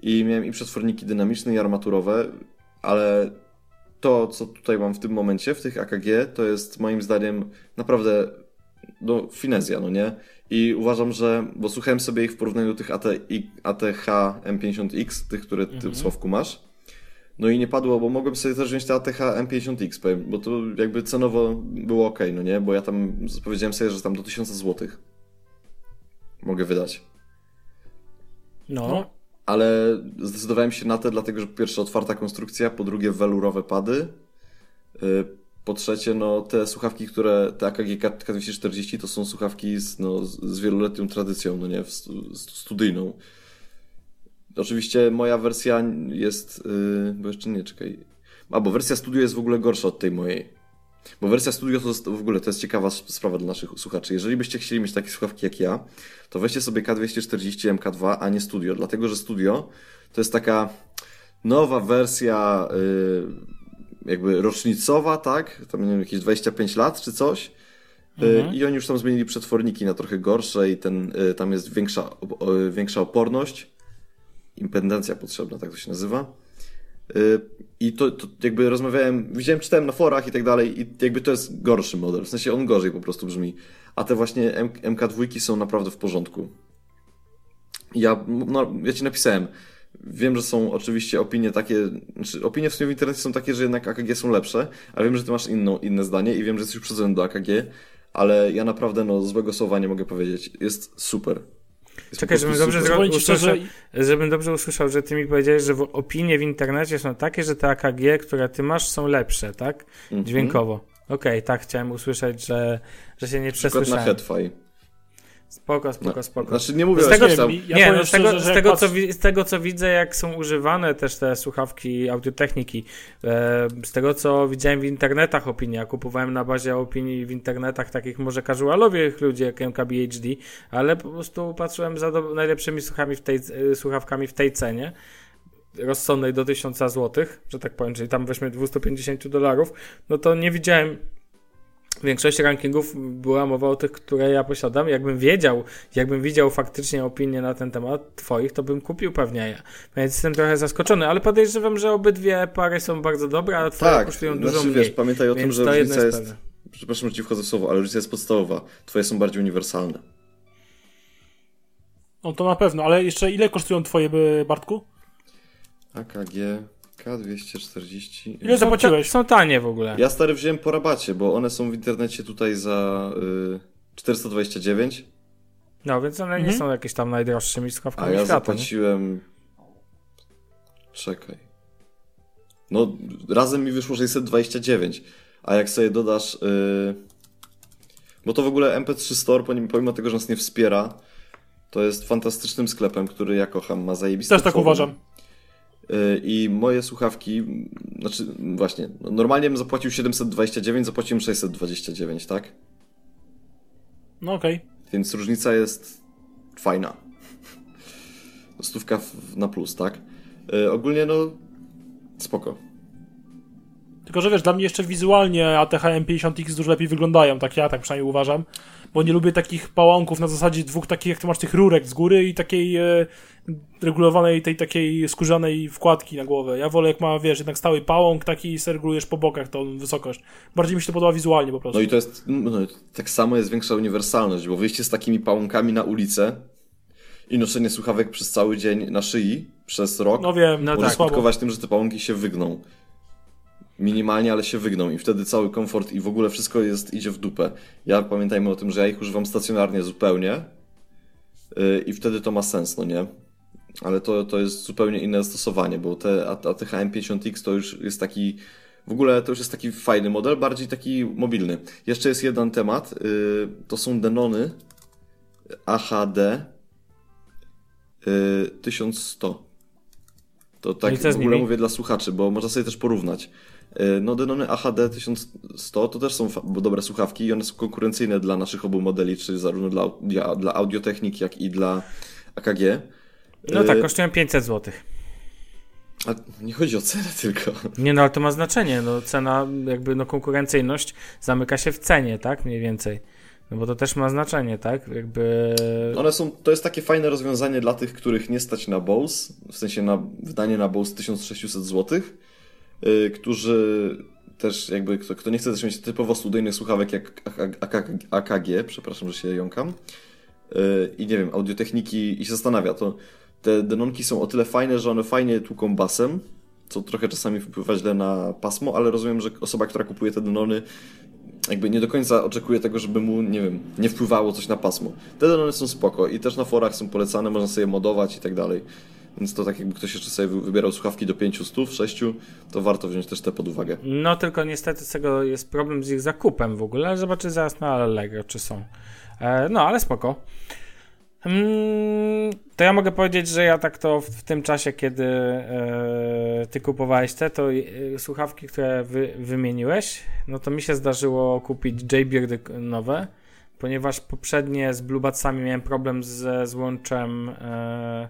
I miałem i przetworniki dynamiczne i armaturowe, ale to, co tutaj mam w tym momencie, w tych AKG, to jest moim zdaniem naprawdę no, finezja, no nie? I uważam, że, bo słuchałem sobie ich w porównaniu do tych AT, ATH M50X, tych, które ty Mhm. w Sławku masz. No i nie padło, bo mogłem sobie też wziąć te ATH M50X, powiem, bo to jakby cenowo było ok, no nie? Bo ja tam powiedziałem sobie, że tam do 1000 zł mogę wydać. No. No. Ale zdecydowałem się na te, dlatego że po pierwsze otwarta konstrukcja, po drugie welurowe pady, yy, po trzecie no te słuchawki, które, te AKG K240 to są słuchawki z, no, z wieloletnią tradycją, no nie, studyjną. Oczywiście moja wersja jest, yy, bo jeszcze nie, czekaj. A, bo wersja studio jest w ogóle gorsza od tej mojej. Bo wersja studio to jest, w ogóle to jest ciekawa sprawa dla naszych słuchaczy. Jeżeli byście chcieli mieć takie słuchawki jak ja, to weźcie sobie K240 MK2, a nie studio. Dlatego, że studio to jest taka nowa wersja yy, jakby rocznicowa, tak? Tam nie wiem, jakieś 25 lat czy coś. Yy, I oni już tam zmienili przetworniki na trochę gorsze i ten, yy, tam jest większa, o, większa oporność. Impedencja potrzebna, tak to się nazywa. I to, to jakby rozmawiałem, widziałem, czytałem na forach i tak dalej, i jakby to jest gorszy model. W sensie on gorzej po prostu brzmi. A te właśnie M- MK2 są naprawdę w porządku. Ja, no, ja ci napisałem. Wiem, że są oczywiście opinie takie, znaczy opinie w sumie w internecie są takie, że jednak AKG są lepsze, ale wiem, że ty masz inną, inne zdanie i wiem, że jesteś uprzedzony do AKG, ale ja naprawdę no złego słowa nie mogę powiedzieć. Jest super. Jest Czekaj, żebym dobrze super. usłyszał, szczerze, żebym dobrze usłyszał, że ty mi powiedziałeś, że w- opinie w internecie są takie, że te AKG, które ty masz, są lepsze, tak? Mhm. Dźwiękowo. Okej, tak, chciałem usłyszeć, że, że się nie Przykład na przesłyszałem. Headfy. Spoko, spoko, No, spoko. Znaczy nie mówię Z tego, wiem, ja nie, no z, tego, szczerze, z, tego, co, z tego co widzę, jak są używane też te słuchawki audiotechniki, e, z tego co widziałem w internetach opinii, ja kupowałem na bazie opinii w internetach takich może casualowych ludzi jak MKBHD, ale po prostu patrzyłem za do, najlepszymi słuchawkami w tej, e, słuchawkami w tej cenie rozsądnej do 1000 zł, że tak powiem, czyli tam weźmy 250 dolarów, no to nie widziałem Większość rankingów była mowa o tych, które ja posiadam. Jakbym wiedział, jakbym widział faktycznie opinie na ten temat twoich, to bym kupił pewnie je. Więc jestem trochę zaskoczony, ale podejrzewam, że obydwie pary są bardzo dobre, a twoje tak, kosztują znaczy, dużo mniej. wiesz, pamiętaj o tym, że to różnica jest przepraszam, że ci wchodzę w słowo, ale różnica jest podstawowa. Twoje są bardziej uniwersalne. No to na pewno, ale jeszcze ile kosztują twoje, Bartku? AKG K240. Ile Są, zapłaciłeś? są tanie w ogóle. Ja stary wziąłem po rabacie, bo one są w internecie tutaj za y, 429, No, więc one nie Mhm. są jakieś tam najdroższymi a słuchawkami ja świata. nie? zapłaciłem. Czekaj. No, razem mi wyszło 629, a jak sobie dodasz. Y, bo to w ogóle MP3 Store, pomimo- pomimo tego, że nas nie wspiera, To jest fantastycznym sklepem, który ja kocham, ma zajebiste Też tak forum. uważam. Y, I moje słuchawki, znaczy właśnie, no normalnie bym zapłacił 729, zapłaciłem 629, tak? No okej. Więc różnica jest fajna. [laughs] Stówka na plus, tak? Y, ogólnie no spoko. Tylko, że wiesz, dla mnie jeszcze wizualnie ATH M50X dużo lepiej wyglądają, tak ja tak przynajmniej uważam, bo nie lubię takich pałąków na zasadzie dwóch takich, jak ty masz tych rurek z góry i takiej e, regulowanej, tej takiej skórzanej wkładki na głowę. Ja wolę jak ma, wiesz, jednak stały pałąk taki i regulujesz po bokach tą wysokość. Bardziej mi się to podoba wizualnie po prostu. No i to jest, no, tak samo jest większa uniwersalność, bo wyjście z takimi pałunkami na ulicę i noszenie słuchawek przez cały dzień na szyi przez rok No wiem, No może tak. skutkować tym, że te pałąki się wygną. Minimalnie, ale się wygną i wtedy cały komfort i w ogóle wszystko jest, idzie w dupę. Ja pamiętajmy o tym, że ja ich używam stacjonarnie zupełnie yy, i wtedy to ma sens, no nie? Ale to, to jest zupełnie inne stosowanie, bo te ATH M50X to już jest taki w ogóle to już jest taki fajny model, bardziej taki mobilny. Jeszcze jest jeden temat, yy, to są Denony AHD yy, 1100. To tak No w ogóle mówię dla słuchaczy, bo można sobie też porównać. Yy, No Denony AHD 1100 to też są dobre słuchawki i one są konkurencyjne dla naszych obu modeli, czyli zarówno dla, dla, dla audiotechnik, jak i dla AKG. No tak, kosztują 500 zł. A nie chodzi o cenę tylko. [laughs] Nie no, ale to ma znaczenie, no cena, jakby no konkurencyjność zamyka się w cenie, tak, mniej więcej. No bo to też ma znaczenie, tak, jakby... One są, to jest takie fajne rozwiązanie dla tych, których nie stać na Bose, w sensie na wydanie na Bose 1600 zł, yy, którzy też jakby, kto, kto nie chce też mieć typowo studyjnych słuchawek jak AKG, przepraszam, że się jąkam, yy, i nie wiem, audiotechniki i się zastanawia, to te denonki są o tyle fajne, że one fajnie tłuką basem, co trochę czasami wpływa źle na pasmo, ale rozumiem, że osoba, która kupuje te denony jakby nie do końca oczekuje tego, żeby mu, nie wiem, nie wpływało coś na pasmo. Te denony są spoko i też na forach są polecane, można sobie modować i tak dalej. Więc to tak jakby ktoś jeszcze sobie wy- wybierał słuchawki do 500, 6, to warto wziąć też te pod uwagę. No tylko niestety z tego jest problem z ich zakupem w ogóle, zobaczę zaraz na Allegro, czy są. E, no, ale spoko. Mm, to ja mogę powiedzieć, że ja tak to w, w tym czasie, kiedy e, ty kupowałeś te, to e, słuchawki, które wy, wymieniłeś, no to mi się zdarzyło kupić Jaybeardy k- nowe, ponieważ poprzednie z Bluebudsami miałem problem ze złączem e,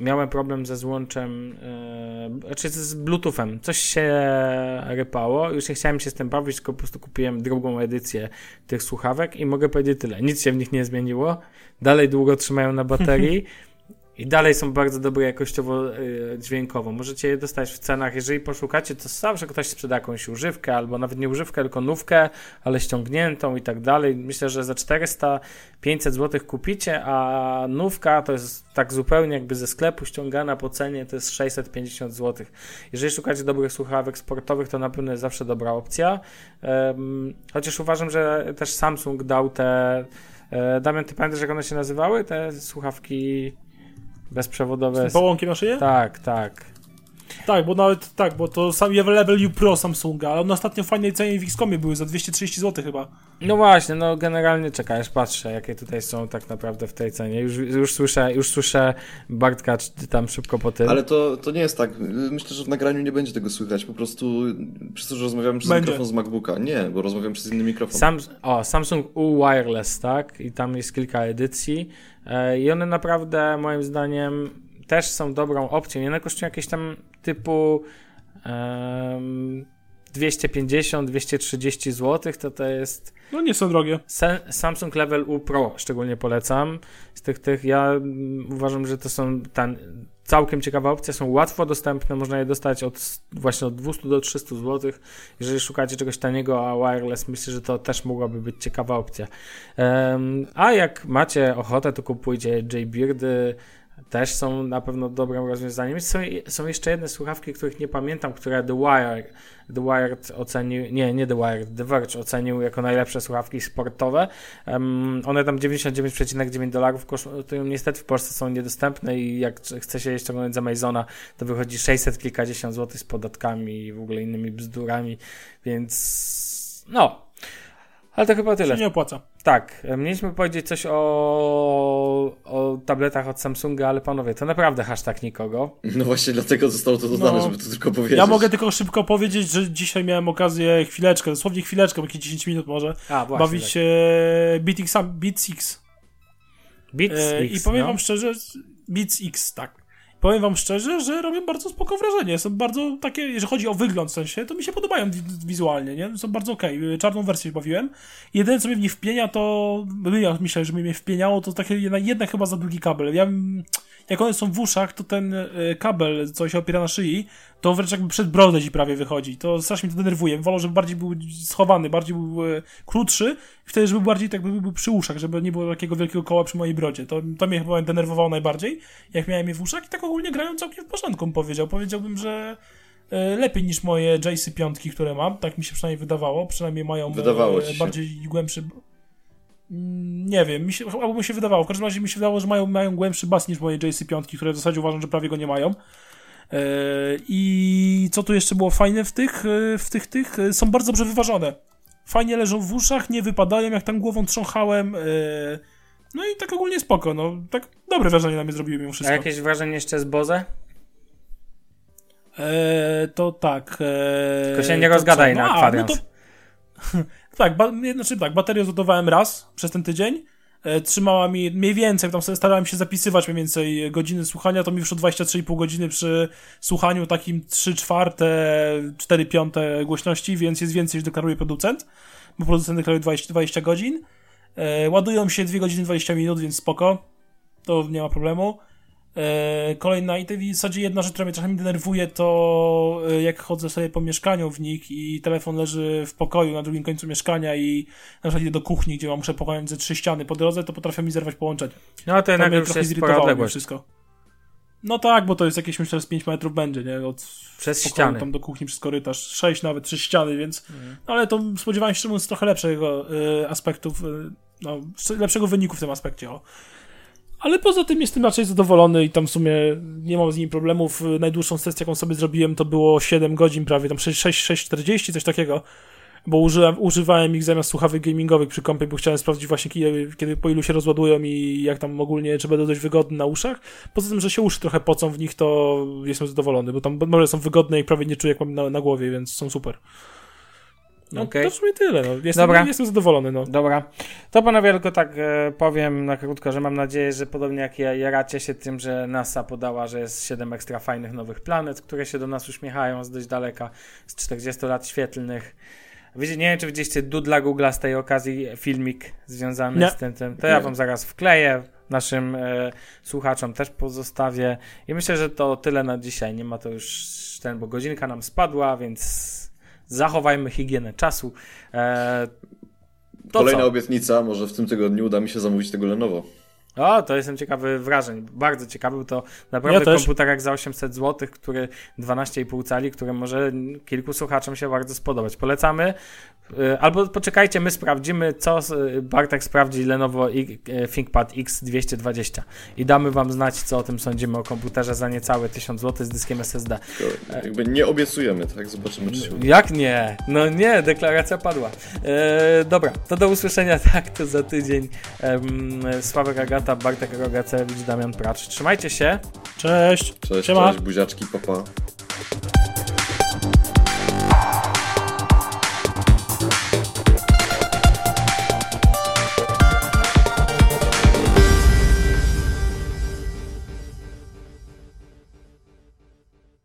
miałem problem ze złączem, e, znaczy z Bluetoothem. Coś się rypało, już nie chciałem się z tym bawić, tylko po prostu kupiłem drugą edycję tych słuchawek i mogę powiedzieć tyle. Nic się w nich nie zmieniło. Dalej długo trzymają na baterii. [laughs] I dalej są bardzo dobre jakościowo y, dźwiękowo. Możecie je dostać w cenach, jeżeli poszukacie, to zawsze ktoś sprzeda jakąś używkę, albo nawet nie używkę, tylko nówkę, ale ściągniętą i tak dalej. Myślę, że za 400-500 zł kupicie, a nówka to jest tak zupełnie jakby ze sklepu ściągana po cenie, to jest 650 zł. Jeżeli szukacie dobrych słuchawek sportowych, to na pewno jest zawsze dobra opcja. Chociaż uważam, że też Samsung dał te. E, Damian, ty pamiętasz, jak one się nazywały? Te słuchawki bezprzewodowe. Z pałąkiem na szyję? Tak, tak. Tak, bo nawet tak, bo to sam Level U Pro Samsunga, ale one ostatnio w fajnej cenie w Xcomie były za 230 zł chyba. No właśnie, no generalnie czekaj, aż patrzę, jakie tutaj są tak naprawdę w tej cenie. Już, już słyszę, już słyszę Bartka czy tam szybko po tym. Ale to, to nie jest tak. Myślę, że w nagraniu nie będzie tego słychać. Po prostu przez to, że rozmawiamy przez Będzie. mikrofon z MacBooka. Nie, bo rozmawiam przez inny mikrofon. Sam, o, Samsung U Wireless, tak? I tam jest kilka edycji. E, I one naprawdę, moim zdaniem, też są dobrą opcją. I one kosztują jakieś tam typu em, 250-230 zł. To to jest No nie są drogie. Samsung Level U Pro szczególnie polecam. Z tych, tych ja mm, uważam, że to są tan- całkiem ciekawa opcja, są łatwo dostępne, można je dostać od właśnie od 200 do 300 zł. Jeżeli szukacie czegoś taniego, a wireless, myślę, że to też mogłaby być ciekawa opcja. Em, a jak macie ochotę, to kupujcie Jaybeardy, też są na pewno dobrym rozwiązaniem. Są, są jeszcze jedne słuchawki, których nie pamiętam, które The Wire, The Wired ocenił, nie, nie The Wired, The Verge ocenił jako najlepsze słuchawki sportowe. Um, one tam 99,9 dolarów kosztują. Niestety w Polsce są niedostępne i jak chce się je ściągnąć z Amazona, to wychodzi 600 kilkadziesiąt złotych z podatkami i w ogóle innymi bzdurami, więc no. Ale to chyba tyle. Się nie opłaca. Tak, e, mieliśmy powiedzieć coś o, o tabletach od Samsunga, ale panowie, to naprawdę hashtag nikogo. No właśnie dlatego zostało to dodane, No. żeby to tylko powiedzieć. Ja mogę tylko szybko powiedzieć, że dzisiaj miałem okazję chwileczkę, dosłownie chwileczkę, jakieś 10 minut może, A, właśnie. bawić tak. się Beat X, Beat X. Beats E, X, I powiem no. wam szczerze, Beats X, tak. Powiem wam szczerze, że robią bardzo spoko wrażenie. Są bardzo takie, jeżeli chodzi o wygląd w sensie, to mi się podobają wi- wizualnie, nie? Są bardzo okej. Czarną wersję bawiłem. Jedyne, co mnie w nie wpienia, to... Ja myślę, że mnie wpieniało, to takie jedna, jednak chyba za długi kabel. Ja. Jak one są w uszach, to ten e, kabel, co się opiera na szyi, to wręcz jakby przed brodę ci prawie wychodzi. To strasznie mnie to denerwuje. Wolę, żeby bardziej był schowany, bardziej był e, krótszy, wtedy, żeby bardziej tak by był przy uszach, żeby nie było takiego wielkiego koła przy mojej brodzie. To, to mnie chyba denerwowało najbardziej, jak miałem je w uszach i tak ogólnie grają całkiem w porządku, powiedział. Powiedziałbym, że e, lepiej niż moje JC piątki, które mam, tak mi się przynajmniej wydawało, przynajmniej mają Wydawało e, ci się. bardziej głębszy... Mm, Nie wiem, mi się, albo mi się wydawało. W każdym razie mi się wydawało, że mają, mają głębszy bas niż moje JC piątki, które w zasadzie uważam, że prawie go nie mają. E, I co tu jeszcze było fajne w tych, e, w tych, tych, e, są bardzo dobrze wyważone. Fajnie leżą w uszach, nie wypadają, jak tam głową trząchałem. No i tak ogólnie spoko, no. Tak dobre wrażenie na mnie zrobiły mimo A wszystko. jakieś wrażenie jeszcze z Boze? E, to tak. E, Tylko się nie rozgadaj co? na No, a, kwadrans. No to, [laughs] tak, ba, znaczy tak, baterię zładowałem raz przez ten tydzień. E, trzymała mi mniej więcej, tam sobie starałem się zapisywać mniej więcej godziny słuchania, to mi wyszło 23,5 godziny przy słuchaniu takim 3 czwarte, 4 piąte głośności, więc jest więcej niż deklaruje producent, bo producent deklaruje 20, 20 godzin. E, ładują się 2 godziny 20 minut, więc spoko, to nie ma problemu. E, kolejna i to w zasadzie jedna rzecz, która mnie czasami denerwuje, to e, jak chodzę sobie po mieszkaniu w nich i telefon leży w pokoju na drugim końcu mieszkania i na przykład idę do kuchni, gdzie mam muszę pokonać ze trzy ściany po drodze, to potrafię mi zerwać połączenie. No to jednak już trochę jest spora odległość. wszystko. No tak, bo to jest jakieś myślę z 5 metrów będzie, nie? Od Przez ściany. tam do kuchni przez korytarz, 6 nawet, przez ściany, więc Mhm. no, ale to spodziewałem się mówiąc trochę lepszego y, aspektów, y, no, lepszego wyniku w tym aspekcie, o. Ale poza tym jestem raczej zadowolony i tam w sumie nie mam z nim problemów. Najdłuższą sesję, jaką sobie zrobiłem, to było 7 godzin prawie, tam 6, 6, 6,40, coś takiego. Bo używałem ich zamiast słuchawek gamingowych przy kompie, bo chciałem sprawdzić właśnie kiedy, kiedy po ilu się rozładują i jak tam ogólnie, czy będą dość wygodne na uszach. Poza tym, że się uszy trochę pocą w nich, to jestem zadowolony, bo tam może są wygodne i prawie nie czuję jak mam na, na głowie, więc są super. No, Okej. To w sumie tyle, no. Jestem, Dobra. jestem zadowolony, no. Dobra. To panowie, tylko tak e, powiem na krótko, że mam nadzieję, że podobnie jak ja, jaracie się tym, że NASA podała, że jest 7 ekstra fajnych nowych planet, które się do nas uśmiechają z dość daleka, z 40 lat świetlnych. Wiecie, nie wiem, czy widzieliście Dudla Google'a z tej okazji filmik związany Nie. z tym, tym. To ja wam zaraz wkleję, naszym e, słuchaczom też pozostawię. I myślę, że to tyle na dzisiaj. Nie ma to już ten, bo godzinka nam spadła, więc zachowajmy higienę czasu. E, to Kolejna co? obietnica, może w tym tygodniu uda mi się zamówić tego Lenovo. O, to jestem ciekawy wrażeń. Bardzo ciekawy, bo to naprawdę Ja też. komputer jak za 800 zł, który 12,5 cali, który może kilku słuchaczom się bardzo spodobać. Polecamy. Y, Albo poczekajcie, my sprawdzimy, co y, Bartek sprawdzi Lenovo y, ThinkPad X220 i damy wam znać, co o tym sądzimy o komputerze za niecałe 1000 zł z dyskiem SSD. To jakby nie obiecujemy, tak? Zobaczymy, czy się uda. Jak nie? No nie, deklaracja padła. E, dobra, to do usłyszenia [laughs] tak, to za tydzień. Sławek Agata Bartek Rogacewicz, Damian Pracz. Trzymajcie się. Cześć. Cześć, cześć buziaczki, papa.